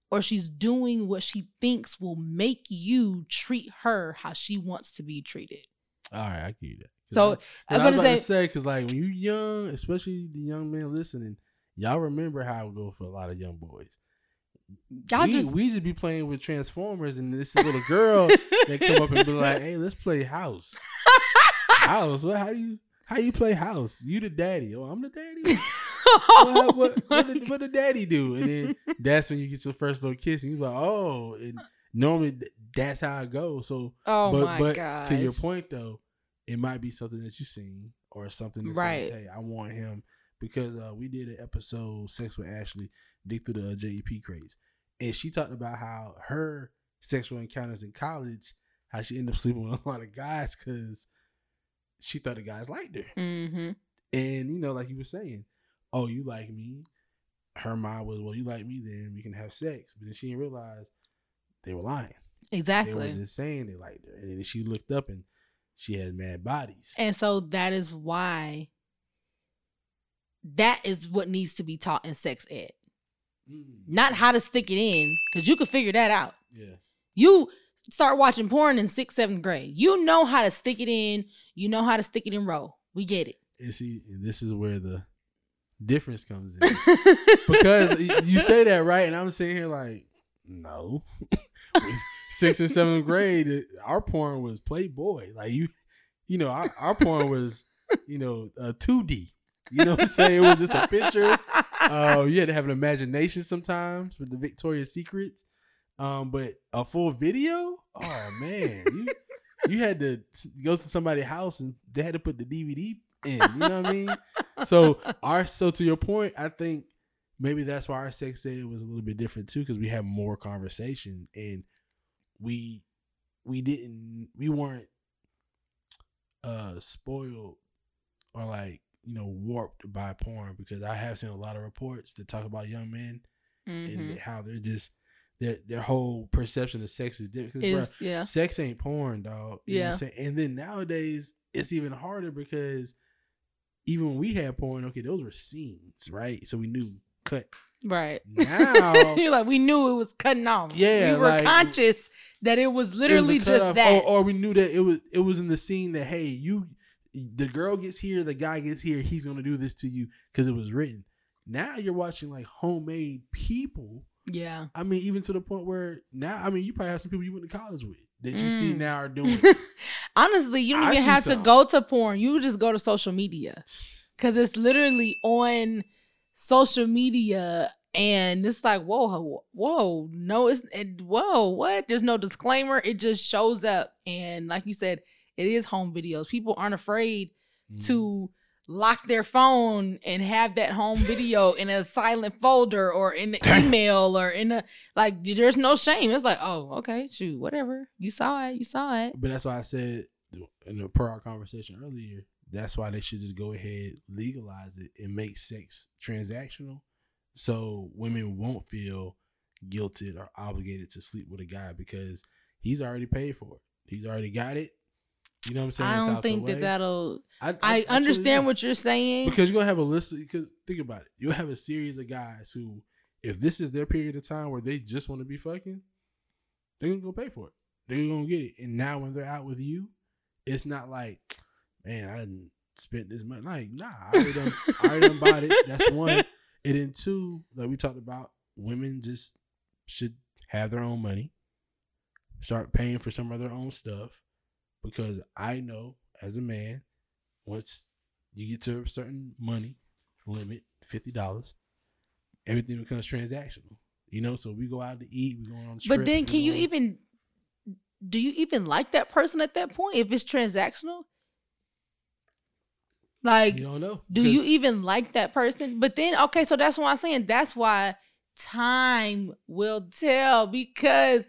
or she's doing what she thinks will make you treat her how she wants to be treated. All right, I get that. 'Cause So I- gonna was about say, to say because like when you young, especially the young men listening, y'all remember how it go for a lot of young boys. y'all we, just we just be playing with transformers and this little girl that come up and be like, "Hey, let's play house." house. What? How do you? How you play house? You the daddy? Oh, I'm the daddy. what, what, oh what, did, what did daddy do? And then that's when you get your first little kiss, and you like, oh. And normally that's how it goes. So, oh but my but god! to your point though, it might be something that you've seen or something that Right. says, "Hey, I want him," because uh, we did an episode "Sex with Ashley," dig through the uh, JEP crates, and she talked about how her sexual encounters in college, how she ended up sleeping with a lot of guys because she thought the guys liked her. Mm-hmm. And you know, like you were saying, oh, you like me. Her mind was, well, you like me, then we can have sex. But then she didn't realize they were lying. Exactly. They were just saying they liked her. And then she looked up and she had mad bodies. And so that is why that is what needs to be taught in sex ed. Mm. Not how to stick it in, because you can figure that out. Yeah. You start watching porn in sixth, seventh grade. You know how to stick it in. You know how to stick it in row. We get it. And see, and this is where the difference comes in. because you say that right, and I'm sitting here like, no. Sixth and seventh grade, our porn was Playboy. Like you, you know, our, our porn was, you know, uh, 2D. You know what I'm saying? It was just a picture. Uh, you had to have an imagination sometimes with the Victoria's Secrets. Um, but a full video, oh man, you you had to go to somebody's house and they had to put the DVD in. You know what I mean? So our so to your point, I think maybe that's why our sex ed was a little bit different too, because we had more conversation and we we didn't we weren't uh spoiled or like you know warped by porn because I have seen a lot of reports that talk about young men Mhm. and how they're just their their whole perception of sex is different. Is yeah. sex ain't porn, dog. You know what Yeah. I'm saying? And then nowadays it's even harder because even when we had porn, okay, those were scenes, right? So we knew cut. Right. Now You're like, we knew it was cutting off. Yeah, We were like- conscious that it was it was literally just cutoff, that. Or, or we knew that it was it was in the scene that hey, you the girl gets here, the guy gets here, he's gonna do this to you because it was written. Now you're watching like homemade people. yeah. I mean, even to the point where now, I mean, you probably have some people you went to college with that you see Mm. now are doing honestly, you don't I even see have to go to porn. You just go to social media because it's literally on social media, and it's like, whoa, whoa, no, it's it, whoa, what? There's no disclaimer. It just shows up, and like you said, it is home videos. People aren't afraid Mm. to lock their phone and have that home video in a silent folder or in the email or in a like there's no shame. It's like, oh, okay, shoot, whatever. You saw it, you saw it. But that's why I said in the prior conversation earlier, that's why they should just go ahead, legalize it, and make sex transactional, so women won't feel guilted or obligated to sleep with a guy because he's already paid for it. He's already got it. You know what I'm saying? I don't think that that'll I, I, truly understand what you're saying. because you're gonna have a list. Because think about it, you'll have a series of guys who, if this is their period of time where they just want to be fucking, they're gonna go pay for it. They're gonna get it. And now when they're out with you, it's not like, man, I didn't spend this much. Like, nah, I already done, I already done bought it. That's one. And then two, like we talked about, women just should have their own money, start paying for some of their own stuff, because I know as a man, once you get to a certain money limit, fifty dollars, everything becomes transactional. You know, so we go out to eat, we go on trips. But then can you on- even do you even like that person at that point if it's transactional? Like You don't know. do you even like that person? But then okay, so that's why I'm saying that's why time will tell because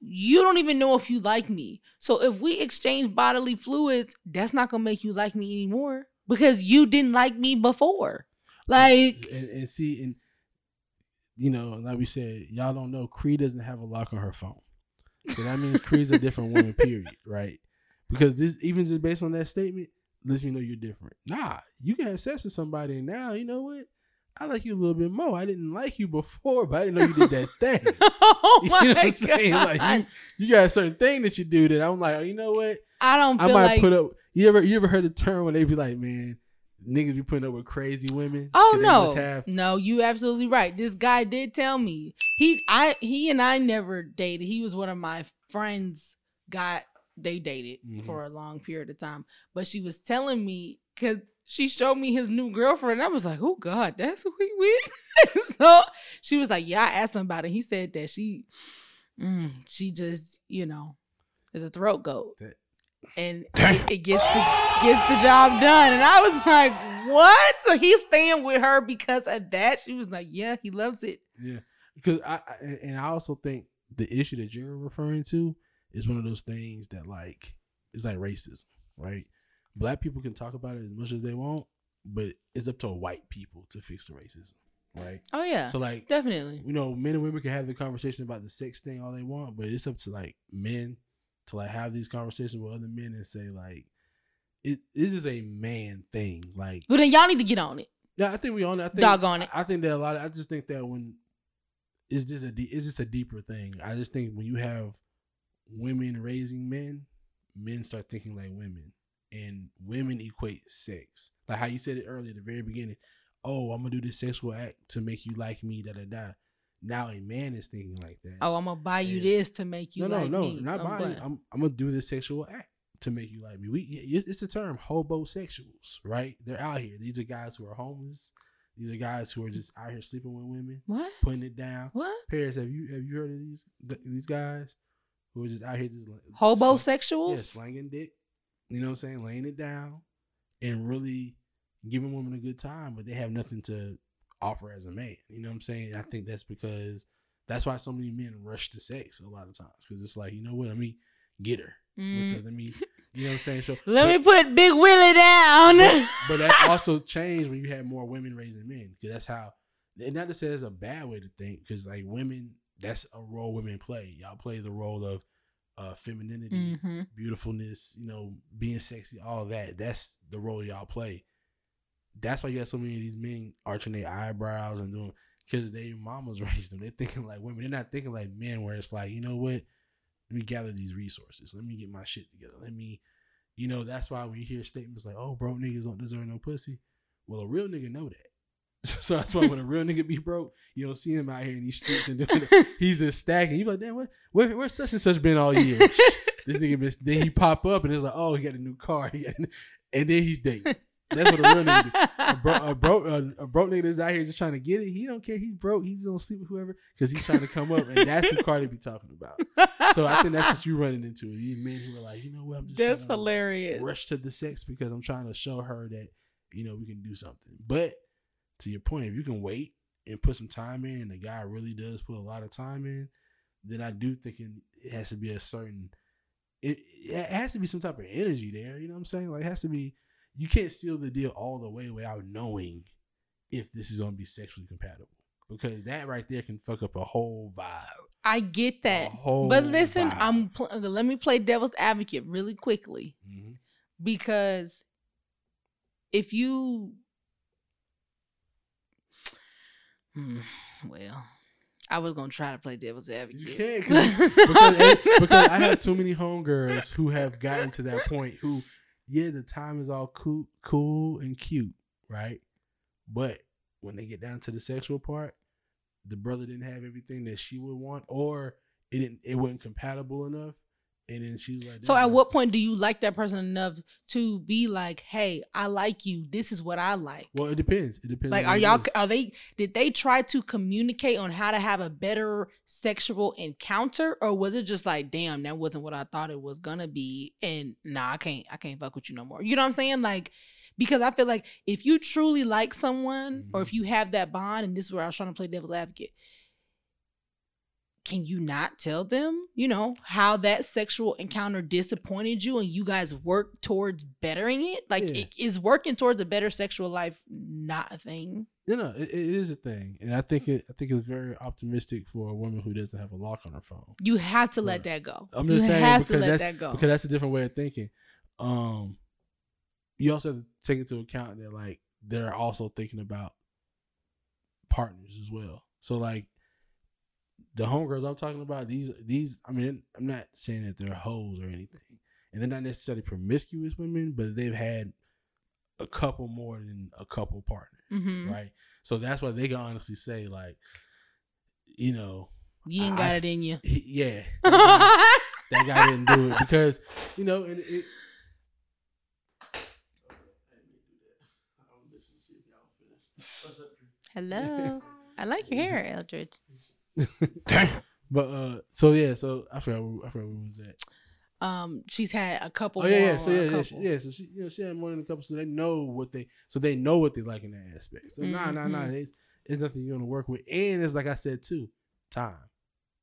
you don't even know if you like me. So if we exchange bodily fluids, that's not gonna make you like me anymore because you didn't like me before. Like and, and see, and you know, like we said, y'all don't know. Cree doesn't have a lock on her phone, so that means Cree's a different woman. Period. Right? Because this, even just based on that statement, lets me know you're different. Nah, you can have sex with somebody, and now you know what? I like you a little bit more. I didn't like you before, but I didn't know you did that thing. oh You my know what I'm god. saying? Like you, you got a certain thing that you do that I'm like, oh, you know what? I don't I might like put up. You ever you ever heard the term when they be like, man, niggas be putting up with crazy women? Oh no, have no, you absolutely right. This guy did tell me he, I, he and I never dated. He was one of my friends. Got they dated Mhm. for a long period of time, but she was telling me because she showed me his new girlfriend. I was like, oh God, that's who he with. so she was like, yeah. I asked him about it. He said that she, mm, she just, you know, is a throat goat. That- and it, it gets the gets the job done. And I was like, "What?" So he's staying with her because of that. She was like, "Yeah, he loves it." Yeah, because I, I and I also think the issue that you're referring to is one of those things that like it's like racism, right? Black people can talk about it as much as they want, but it's up to white people to fix the racism, right? Oh yeah, So like, definitely. you know, men and women can have the conversation about the sex thing all they want, but it's up to like men to like have these conversations with other men and say like, it this is a man thing, like well then y'all need to get on it. yeah, I think we own it. I think Doggone it. I think that a lot. Of, I just think that when it's just a it's just a deeper thing. I just think when you have women raising men, men start thinking like women, and women equate sex. Like how you said it earlier at the very beginning. Oh, I'm gonna do this sexual act to make you like me. Da da da. Now a man is thinking like that. Oh, I'm gonna buy you Yeah. this to make you no, like no, no, me. not mine. I'm I'm gonna do this sexual act to make you like me. We it's the term hobosexuals, right? They're out here. These are guys who are homeless. These are guys who are just out here sleeping with women, What? putting it down. What? Paris, have you have you heard of these these guys who are just out here just like Hobosexuals? yeah, slanging dick. You know what I'm saying? Laying it down and really giving women a good time, but they have nothing to offer as a man. You know what I'm saying? I think that's because that's why so many men rush to sex a lot of times because it's like, you know what? Let me get her. Mm. the- let me, you know what I'm saying? So Let but- me put Big Willie down. but, but that also changed when you had more women raising men because that's how and not to say it's a bad way to think because like women that's a role women play. Y'all play the role of uh femininity hmm beautifulness you know being sexy all that. That's the role y'all play. That's why you got so many of these men arching their eyebrows and doing because their mamas raised them. They're thinking like women. They're not thinking like men where it's like you know what? Let me gather these resources. Let me get my shit together. Let me you know, that's why when you hear statements like, "Oh, broke niggas don't deserve no pussy," well, a real nigga know that. So that's why when a real nigga be broke, you don't see him out here in these streets and doing it. He's just stacking. You like, damn, what? Where, where's such and such been all year? this nigga been, then he pop up and it's like, oh, he got a new car, he got and then he's dating. That's what a real nigga do. A, bro, a, bro, a, a broke nigga that's out here just trying to get it. He don't care. He's broke. He's gonna sleep with whoever because he's trying to come up, and that's who Cardi be talking about. So I think that's what you running into. These men who are like, you know what, I'm just That's to hilarious. rush to the sex because I'm trying to show her that you know we can do something. But to your point, if you can wait and put some time in, and the guy really does put a lot of time in, then I do think it, has to be a certain. It, it has to be some type of energy there. You know what I'm saying? Like it has to be. You can't seal the deal all the way without knowing if this is going to be sexually compatible because that right there can fuck up a whole vibe. I get that. But listen, vibe. I'm pl- let me play devil's advocate really quickly Mhm. because if you Hmm, well, I was gonna try to play devil's advocate. You can't 'cause- because, because I have too many homegirls who have gotten to that point who, yeah, the time is all cool, cool and cute, right? But when they get down to the sexual part, the brother didn't have everything that she would want, or it didn't, it wasn't compatible enough, and then she was like, So at what point do you like that person enough to be like, "Hey, I like you. This is what I like." Well, it depends. It depends. Like, are y'all? is. Are they? Did they try to communicate on how to have a better sexual encounter, or was it just like, damn, that wasn't what I thought it was gonna be, and nah, I can't, I can't fuck with you no more. You know what I'm saying? Like, because I feel like if you truly like someone, or Mhm. if you have that bond, and this is where I was trying to play devil's advocate. Can you not tell them, you know, how that sexual encounter disappointed you and you guys work towards bettering it? Like, Yeah. it- is working towards a better sexual life not a thing? You know, it, it is a thing, and I think it. I think it's very optimistic for a woman who doesn't have a lock on her phone. You have to let that go. I'm you just saying have to because let that's that go. because that's a different way of thinking. Um, you also have to take into account that like they're also thinking about partners as well. So like the homegirls I'm talking about, these these I mean I'm not saying that they're hoes or anything, and they're not necessarily promiscuous women, but they've had a couple more than a couple partners, Mhm. right? So that's why they can honestly say like, you know, You ain't I- got it in you. yeah, that guy, that guy didn't do it because you know and it. Hello. I like your hair, Eldridge. But uh, so yeah, so I forgot where, I forgot where we was that. Um, she's had a couple. Oh yeah, yeah. So yeah, yeah, she, yeah. So she, you know, she had more than a couple, so they know what they, so they know what they like in that aspect. So nah, nah, nah. Mhm. It's, it's nothing you're gonna work with, and it's like I said too, time.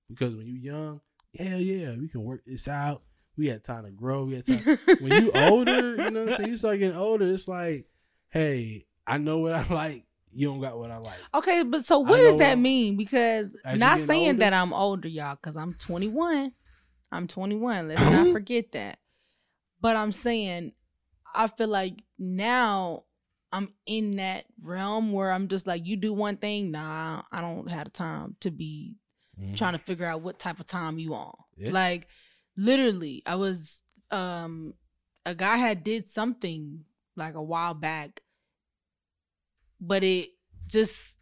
Because when you're young, hell yeah, we can work this out. We had time to grow. We had time. when you older, you know what I'm saying. You start getting older. It's like, hey, I know what I like. You don't got what I like. Okay, but so I what does that what- mean? Because not saying older? that I'm older, y'all, because I'm 21. I'm 21. Let's not forget that. But I'm saying, I feel like now I'm in that realm where I'm just like, you do one thing, nah, I don't have the time to be trying to figure out what type of time you on. Yeah. Like literally, I was um a guy had did something like a while back, but it just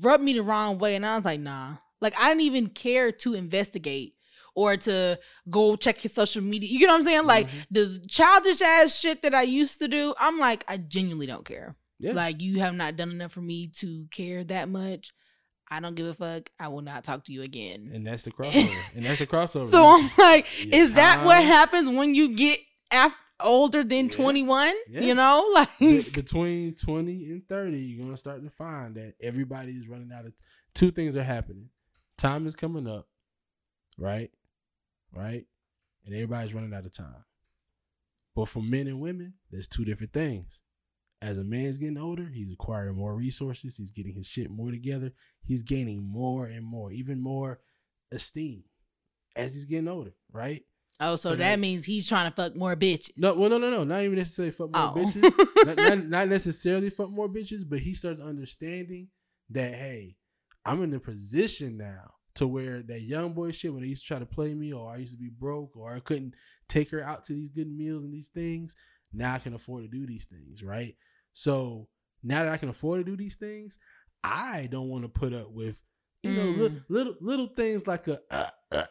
rubbed me the wrong way, and I was like, nah. Like I didn't even care to investigate or to go check his social media. You know what I'm saying? Like Mhm. the childish ass shit that I used to do. I'm like, I genuinely don't care. Yeah. Like you have not done enough for me to care that much. I don't give a fuck. I will not talk to you again. and that's the crossover. and that's the crossover. So I'm like, Your is that what happens when you get af- older than Yeah. 21? Yeah. You know, like Be- between 20 and 30 you're gonna start to find that everybody is running out of two things are happening time is coming up right right and everybody's running out of time but for men and women there's two different things as a man's getting older he's acquiring more resources he's getting his shit more together he's gaining more and more even more esteem as he's getting older right oh, so, So that, that- means he's trying to fuck more bitches. no well no no no not even necessarily fuck more Oh. bitches not, not, not necessarily fuck more bitches, but he starts understanding that hey, I'm in a position now to where that young boy shit when they used to try to play me, or I used to be broke, or I couldn't take her out to these good meals and these things. Now I can afford to do these things, right? So now that I can afford to do these things, I don't want to put up with you know Mm. little, little little things like a uh, uh, a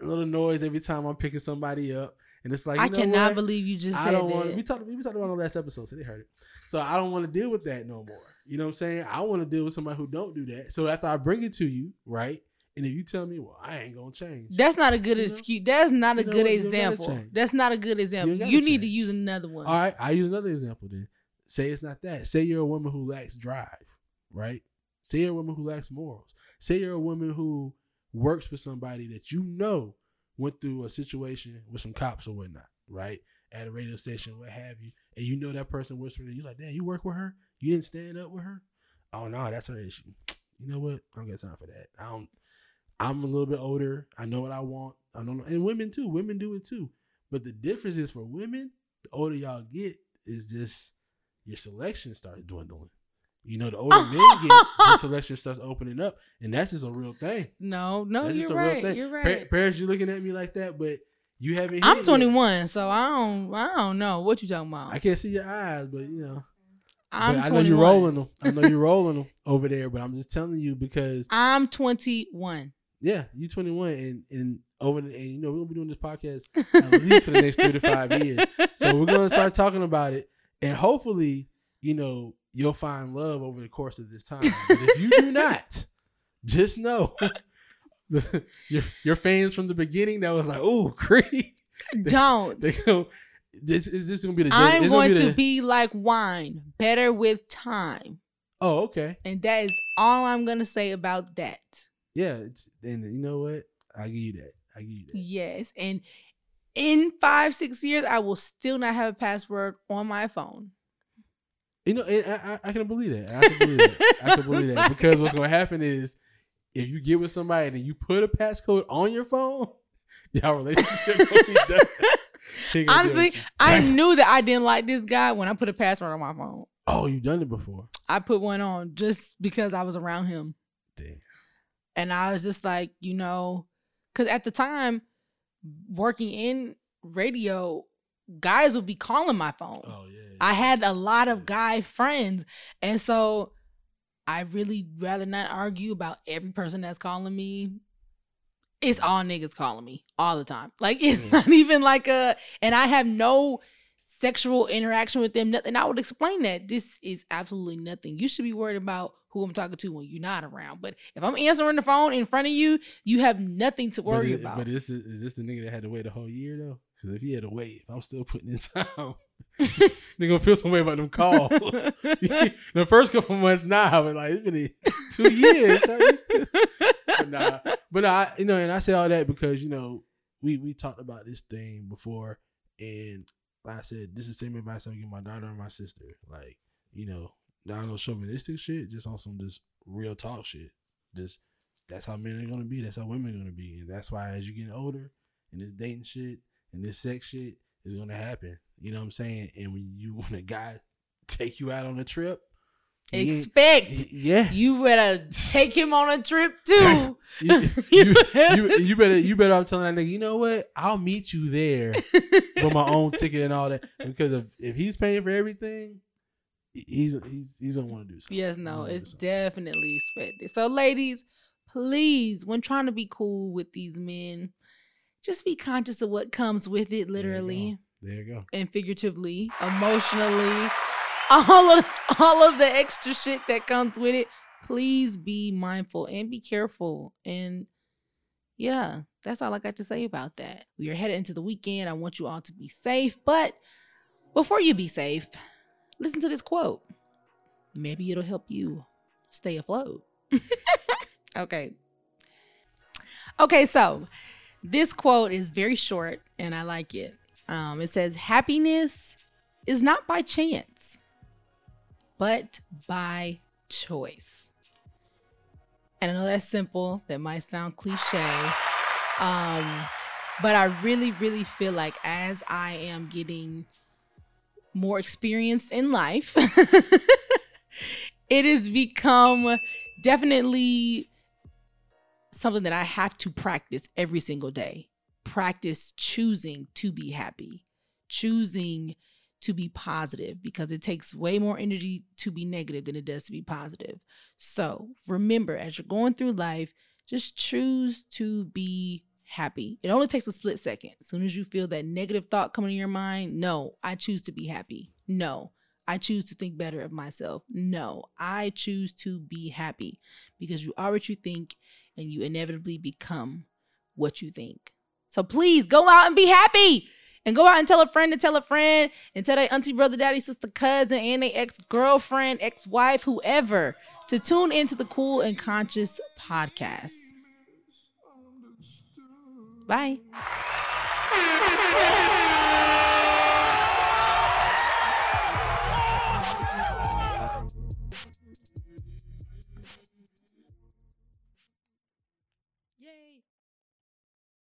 little noise every time I'm picking somebody up, and it's like I know cannot what? believe you just I said don't that. want. We talked. We talked about it on the last episode, so they heard it. So I don't want to deal with that no more. You know what I'm saying? I want to deal with somebody who don't do that. So after I bring it to you, right? And if you tell me, well, I ain't gonna change. That's not a good You know? excuse. That's not a You know good? Example. That's not a good example. gotta You need to use another one. All right, I use another example then. Say it's not that. Say you're a woman who lacks drive, right? Say you're a woman who lacks morals. Say you're a woman who works with somebody that you know went through a situation with some cops or whatnot, right? At a radio station, what have you, and you know that person works for you. You're like, damn, you work with her? You didn't stand up with her? Oh no, that's her issue. You know what? I don't got time for that. I don't. I'm a little bit older. I know what I want. I don't know, and women too. Women do it too. But the difference is for women, the older y'all get, is just your selection starts dwindling. You know, the older men get, the selection starts opening up, and that's just a real thing. no, no, that's you're right. real thing. You're right. Parents, you're looking at me like that, but you haven't. I'm it yet. 21, so I don't. I don't know what you're talking about. I can't see your eyes, but you know, I'm but I 21. know you're rolling them. I know you're rolling them over there, but I'm just telling you because I'm 21. yeah, you're 21, and and over the, and you know we're gonna be doing this podcast at least for the next three to five years. So we're gonna start talking about it, and hopefully, you know, you'll find love over the course of this time. But if you do not, just know the, your your fans from the beginning that was like, "Oh, Creed," Don't. they go. This is this gonna be the. I'm it's gonna going to be like wine, better with time. Oh, okay. And that is all I'm going to say about that. Yeah, it's, and you know what? I give you that. I give you that. Yes. And in five, six years, I will still not have a password on my phone. You know, I, I, I can believe that. I can believe that. I can believe that because what's going to happen is if you get with somebody and you put a passcode on your phone, y'all relationship gonna be done. He gonna deal Honestly. I knew that I didn't like this guy when I put a password on my phone. oh, you've done it before. I put one on just because I was around him. Damn. And I was just like, you know, because at the time, working in radio, guys would be calling my phone. Oh yeah. I had a lot of guy friends. And so I really rather not argue about every person that's calling me. It's all niggas calling me all the time. Like it's Yeah. not even like a and I have no sexual interaction with them. Nothing. I would explain that this is absolutely nothing. You should be worried about who I'm talking to when you're not around. But if I'm answering the phone in front of you, you have nothing to worry but, it- about. But this is, is this the nigga that had to wait a whole year though? Because if he had to wait, if I'm still putting in time, they gonna feel some way about them calls. the first couple months now, but like it's been two years. but nah, but nah, you know, and I say all that because you know we we talked about this thing before, and like I said, this is the same advice I give my daughter and my sister. Like you know, not no chauvinistic shit, just on some just real talk shit. Just that's how men are gonna be. That's how women are gonna be, and that's why as you get older, and this dating shit and this sex shit is gonna happen. You know what I'm saying? And when you when a guy take you out on a trip, Expect he- yeah, you better take him on a trip too. you, you, you, you better you better off telling that nigga, you know what? I'll meet you there with my own ticket and all that. Because if, if he's paying for everything, he's he's he's gonna want to do something. Yes, no, it's definitely expected. So, ladies, please, when trying to be cool with these men, just be conscious of what comes with it, literally There you go. and figuratively, emotionally, all of all of the extra shit that comes with it. Please be mindful and be careful. And yeah, that's all I got to say about that. We are headed into the weekend. I want you all to be safe, but before you be safe, listen to this quote. Maybe it'll help you stay afloat. okay. Okay, so this quote is very short and I like it. Um, it says, Happiness is not by chance, but by choice. And I know that's simple, that might sound cliche. Um, but I really, really feel like as I am getting more experienced in life, it has become definitely something that I have to practice every single day. Practice choosing to be happy, choosing to be positive because it takes way more energy to be negative than it does to be positive. So remember, as you're going through life, just choose to be happy. It only takes a split second. As soon as you feel that negative thought coming in your mind, no, I choose to be happy. No, I choose to think better of myself. No, I choose to be happy because you are what you think and you inevitably become what you think. So please go out and be happy and go out and tell a friend to tell a friend and tell their auntie, brother, daddy, sister, cousin, and their ex girlfriend, ex wife, whoever to tune into the Cool and Conscious podcast. Bye.